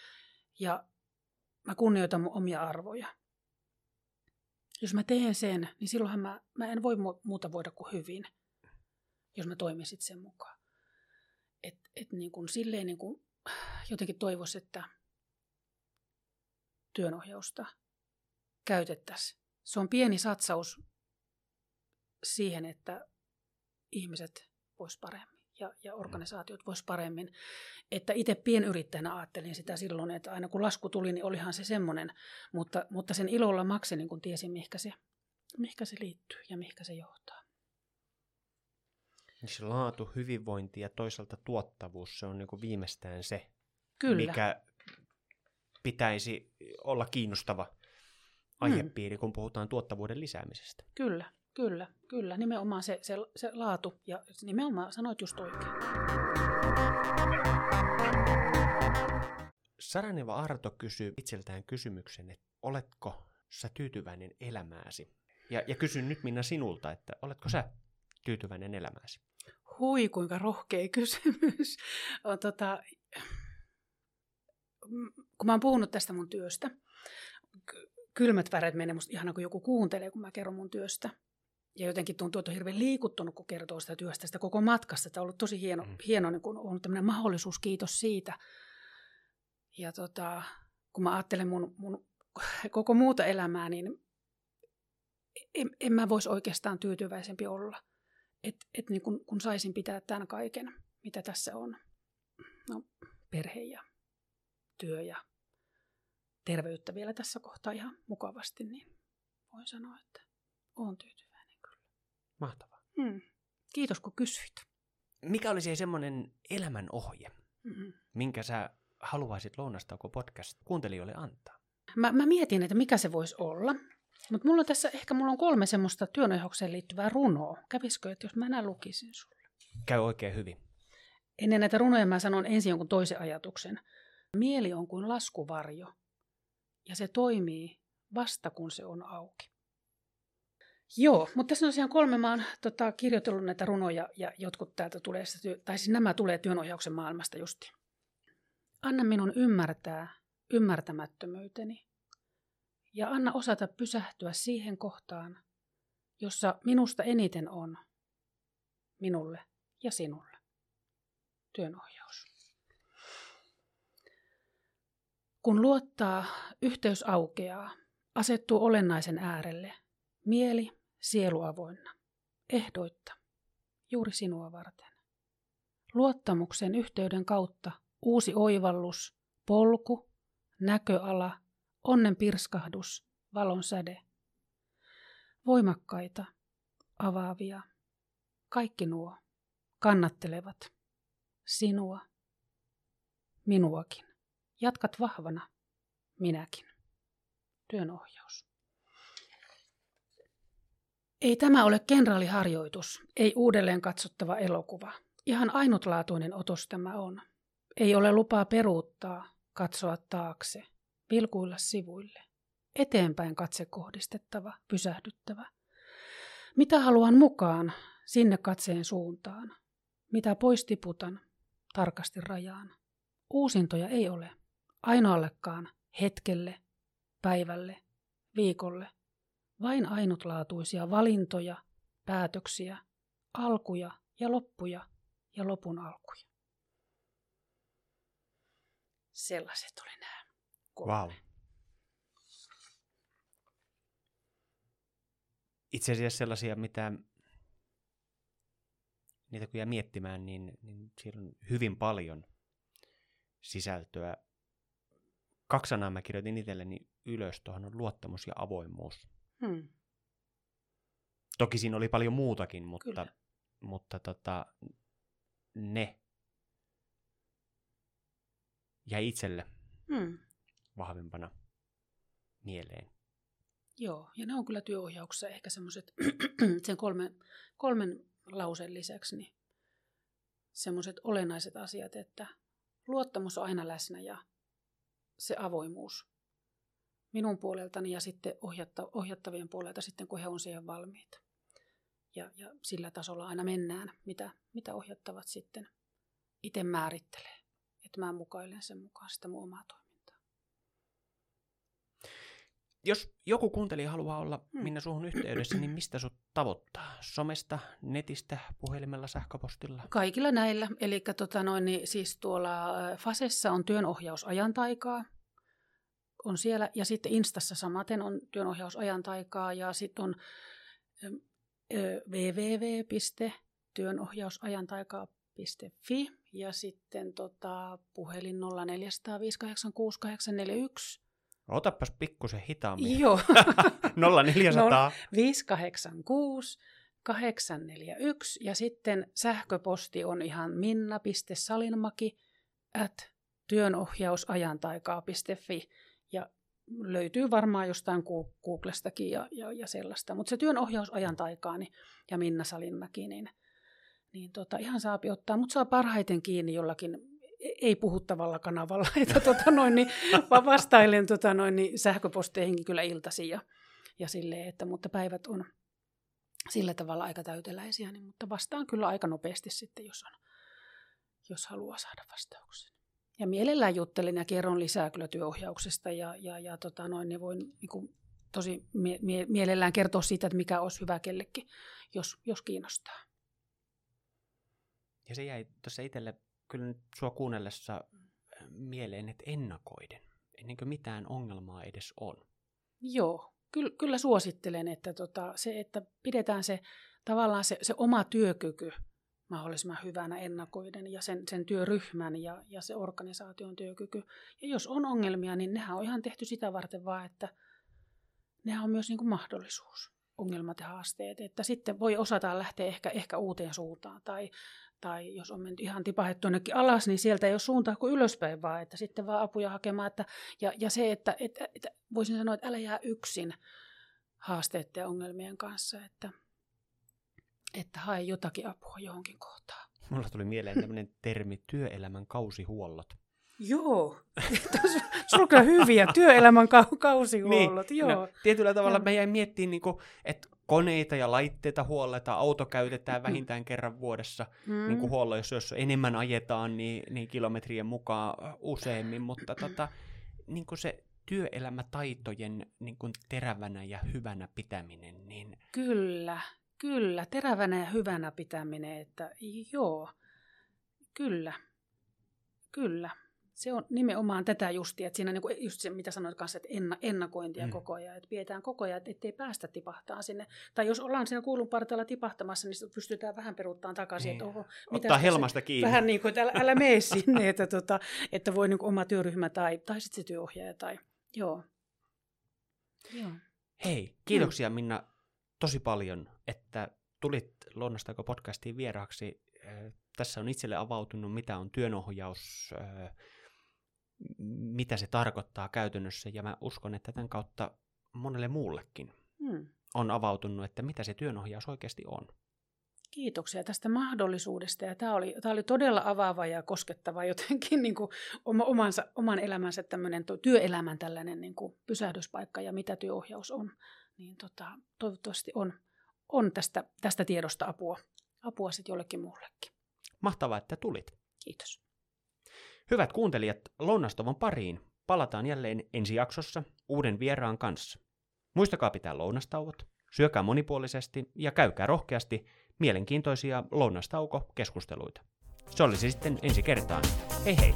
ja mä kunnioitan mun omia arvoja. Jos mä teen sen, niin silloinhan mä, mä en voi muuta voida kuin hyvin, jos mä toimisit sen mukaan. Et, et niin kuin silleen niin kuin jotenkin toivoisi, että työnohjausta käytettäisiin. Se on pieni satsaus siihen, että ihmiset vois paremmin ja, ja organisaatiot vois paremmin. Että itse pienyrittäjänä ajattelin sitä silloin, että aina kun lasku tuli, niin olihan se semmoinen, mutta, mutta sen ilolla makselin, kun tiesin, mihinkä se, mihinkä se liittyy ja mihinkä se johtaa. Niin se laatu, hyvinvointi ja toisaalta tuottavuus, se on niin viimeistään se, Kyllä. mikä pitäisi olla kiinnostava aihepiiri, hmm. kun puhutaan tuottavuuden lisäämisestä. Kyllä, kyllä, kyllä. Nimenomaan se, se, se laatu ja nimenomaan sanoit just oikein. Saraneva Arto kysyy itseltään kysymyksen, että oletko sä tyytyväinen elämääsi? Ja, ja kysyn nyt Minna sinulta, että oletko sä tyytyväinen elämääsi? Hui, kuinka rohkea kysymys. On, tota, kun mä oon puhunut tästä mun työstä, kylmät väreet menee musta ihana, kun joku kuuntelee, kun mä kerron mun työstä. Ja jotenkin tuntuu, että on hirveän liikuttunut, kun kertoo sitä työstä, sitä koko matkasta. Tämä on ollut tosi hieno, mm. hieno niin kun on tämmöinen mahdollisuus, kiitos siitä. Ja tota, kun mä ajattelen mun, mun koko muuta elämää, niin en, en mä voisi oikeastaan tyytyväisempi olla. Et, et niin kun, kun saisin pitää tämän kaiken, mitä tässä on. No, perhe ja työ ja terveyttä vielä tässä kohtaa ihan mukavasti, niin voin sanoa, että olen tyytyväinen kyllä. Mahtavaa. Hmm. Kiitos kun kysyit. Mikä olisi semmoinen elämän ohje, mm-hmm. minkä sä haluaisit Lounastauko podcast kuuntelijoille antaa? Mä, mä mietin, että mikä se voisi olla. Mutta mulla on tässä, ehkä mulla on kolme semmoista työnohjaukseen liittyvää runoa. Kävisikö, että jos mä nämä lukisin sulle? Käy oikein hyvin. Ennen näitä runoja mä sanon ensin jonkun toisen ajatuksen. Mieli on kuin laskuvarjo, ja se toimii vasta kun se on auki. Joo, mutta tässä on tosiaan kolme, mä oon tota, kirjoitellut näitä runoja ja jotkut täältä tulee, tai siis nämä tulee työnohjauksen maailmasta justi. Anna minun ymmärtää ymmärtämättömyyteni ja anna osata pysähtyä siihen kohtaan, jossa minusta eniten on minulle ja sinulle. Työnohjaus. Kun luottaa, yhteys aukeaa, asettuu olennaisen äärelle, mieli, sielu avoinna, ehdoitta, juuri sinua varten. Luottamuksen yhteyden kautta uusi oivallus, polku, näköala, onnen pirskahdus, valon säde. Voimakkaita, avaavia, kaikki nuo kannattelevat sinua, minuakin. Jatkat vahvana, minäkin. Työnohjaus. Ei tämä ole kenraaliharjoitus, ei uudelleen katsottava elokuva. Ihan ainutlaatuinen otos tämä on. Ei ole lupaa peruuttaa, katsoa taakse, vilkuilla sivuille. Eteenpäin katse kohdistettava, pysähdyttävä. Mitä haluan mukaan, sinne katseen suuntaan. Mitä pois tiputan, tarkasti rajaan. Uusintoja ei ole ainoallekaan hetkelle, päivälle, viikolle, vain ainutlaatuisia valintoja, päätöksiä, alkuja ja loppuja ja lopun alkuja. Sellaiset oli nämä. Wow. Itse asiassa sellaisia, mitä niitä kun jää miettimään, niin, niin siellä on hyvin paljon sisältöä kaksi sanaa mä kirjoitin itselleni ylös, tuohon on luottamus ja avoimuus. Hmm. Toki siinä oli paljon muutakin, mutta, mutta tota, ne jäi itselle hmm. vahvempana mieleen. Joo, ja ne on kyllä työohjauksessa ehkä semmoiset sen kolmen, kolmen lauseen lisäksi niin semmoiset olennaiset asiat, että luottamus on aina läsnä ja se avoimuus minun puoleltani ja sitten ohjatta, ohjattavien puolelta sitten, kun he on siihen valmiita. Ja, ja sillä tasolla aina mennään, mitä, mitä ohjattavat sitten itse määrittelee. Että mä mukailen sen mukaan sitä mun omaa toimintaa. Jos joku kuuntelija haluaa olla hmm. minä suhun yhteydessä, niin mistä sut tavoittaa? Somesta, netistä, puhelimella, sähköpostilla? Kaikilla näillä. Eli tota noin, niin siis tuolla Fasessa on työnohjausajantaikaa. On siellä. Ja sitten Instassa samaten on työnohjausajantaikaa. Ja sitten on www.työnohjausajantaikaa.fi ja sitten tota, puhelin 0400 Otapas pikkusen hitaammin. Joo. 0400 586 841 ja sitten sähköposti on ihan minna.salinmaki at työnohjausajantaikaa.fi ja löytyy varmaan jostain Googlestakin ja, ja, ja sellaista. Mutta se työnohjausajantaikaani ja Minna Salinmäki, niin, niin tota, ihan saapi ottaa, mutta saa parhaiten kiinni jollakin ei puhuttavalla kanavalla, että tota noin, niin, vaan vastailen tota noin, niin sähköposteihinkin kyllä iltasi ja, ja silleen, että, mutta päivät on sillä tavalla aika täyteläisiä, niin, mutta vastaan kyllä aika nopeasti sitten, jos, on, jos haluaa saada vastauksen. Ja mielellään juttelen ja kerron lisää kyllä työohjauksesta ja, ja, ja tota noin, niin voin niin kuin, tosi mie- mie- mielellään kertoa siitä, että mikä olisi hyvä kellekin, jos, jos kiinnostaa. Ja se jäi tuossa itselle kyllä nyt sua kuunnellessa mieleen, että ennakoiden, ennen kuin mitään ongelmaa edes on. Joo, kyllä, kyllä suosittelen, että tota, se, että pidetään se tavallaan se, se oma työkyky mahdollisimman hyvänä ennakoiden ja sen, sen työryhmän ja, ja se organisaation työkyky. Ja jos on ongelmia, niin nehän on ihan tehty sitä varten vaan, että nehän on myös niin kuin mahdollisuus, ongelmat ja haasteet. Että sitten voi osata lähteä ehkä, ehkä uuteen suuntaan tai, tai jos on mennyt ihan tipahettu jonnekin alas, niin sieltä ei ole suuntaa kuin ylöspäin vaan, että sitten vaan apuja hakemaan. Että, ja, ja se, että, että, että voisin sanoa, että älä jää yksin haasteiden ja ongelmien kanssa, että että hae jotakin apua johonkin kohtaan. Mulla tuli mieleen tämmöinen termi työelämän kausihuollot. Joo, sulla on kyllä hyviä työelämän kausihuollot. Niin, joo. No, tietyllä tavalla me jäin miettimään, niin kuin, että koneita ja laitteita huolletaan, auto käytetään mm. vähintään kerran vuodessa mm. niin kuin huollo, jos, jos enemmän ajetaan, niin, niin kilometrien mukaan useammin, mutta tota, niin kuin se työelämätaitojen niin kuin terävänä ja hyvänä pitäminen. Niin... Kyllä, Kyllä, terävänä ja hyvänä pitäminen, että joo, kyllä, kyllä. Se on nimenomaan tätä justia, että siinä niin just se, mitä sanoit kanssa, että enna, ennakointia mm. koko ajan, että pidetään koko ajan, että ettei päästä tipahtaa sinne. Tai jos ollaan siinä kuulun partaalla tipahtamassa, niin pystytään vähän peruuttamaan takaisin, niin. että oho, mitä Ottaa helmasta se, kiinni. Vähän niin kuin, että älä, älä mene sinne, että, tota, että voi niin kuin oma työryhmä tai, tai sitten se työohjaaja tai, joo. joo. Hei, kiitoksia mm. Minna tosi paljon, että tulit Luonnostaako podcastiin vieraaksi. Äh, tässä on itselle avautunut, mitä on työnohjaus, äh, mitä se tarkoittaa käytännössä, ja mä uskon, että tämän kautta monelle muullekin hmm. on avautunut, että mitä se työnohjaus oikeasti on. Kiitoksia tästä mahdollisuudesta. Ja tämä, oli, tämä oli todella avaava ja koskettava jotenkin niin kuin oma, omansa, oman elämänsä tämmöinen työelämän tällainen niin kuin pysähdyspaikka ja mitä työohjaus on niin tota, toivottavasti on, on tästä, tästä tiedosta apua, apua sitten jollekin muullekin. Mahtavaa, että tulit. Kiitos. Hyvät kuuntelijat, Lounastovon pariin palataan jälleen ensi jaksossa uuden vieraan kanssa. Muistakaa pitää lounastauot, syökää monipuolisesti ja käykää rohkeasti mielenkiintoisia lounastauko-keskusteluita. Se olisi sitten ensi kertaan. Hei hei!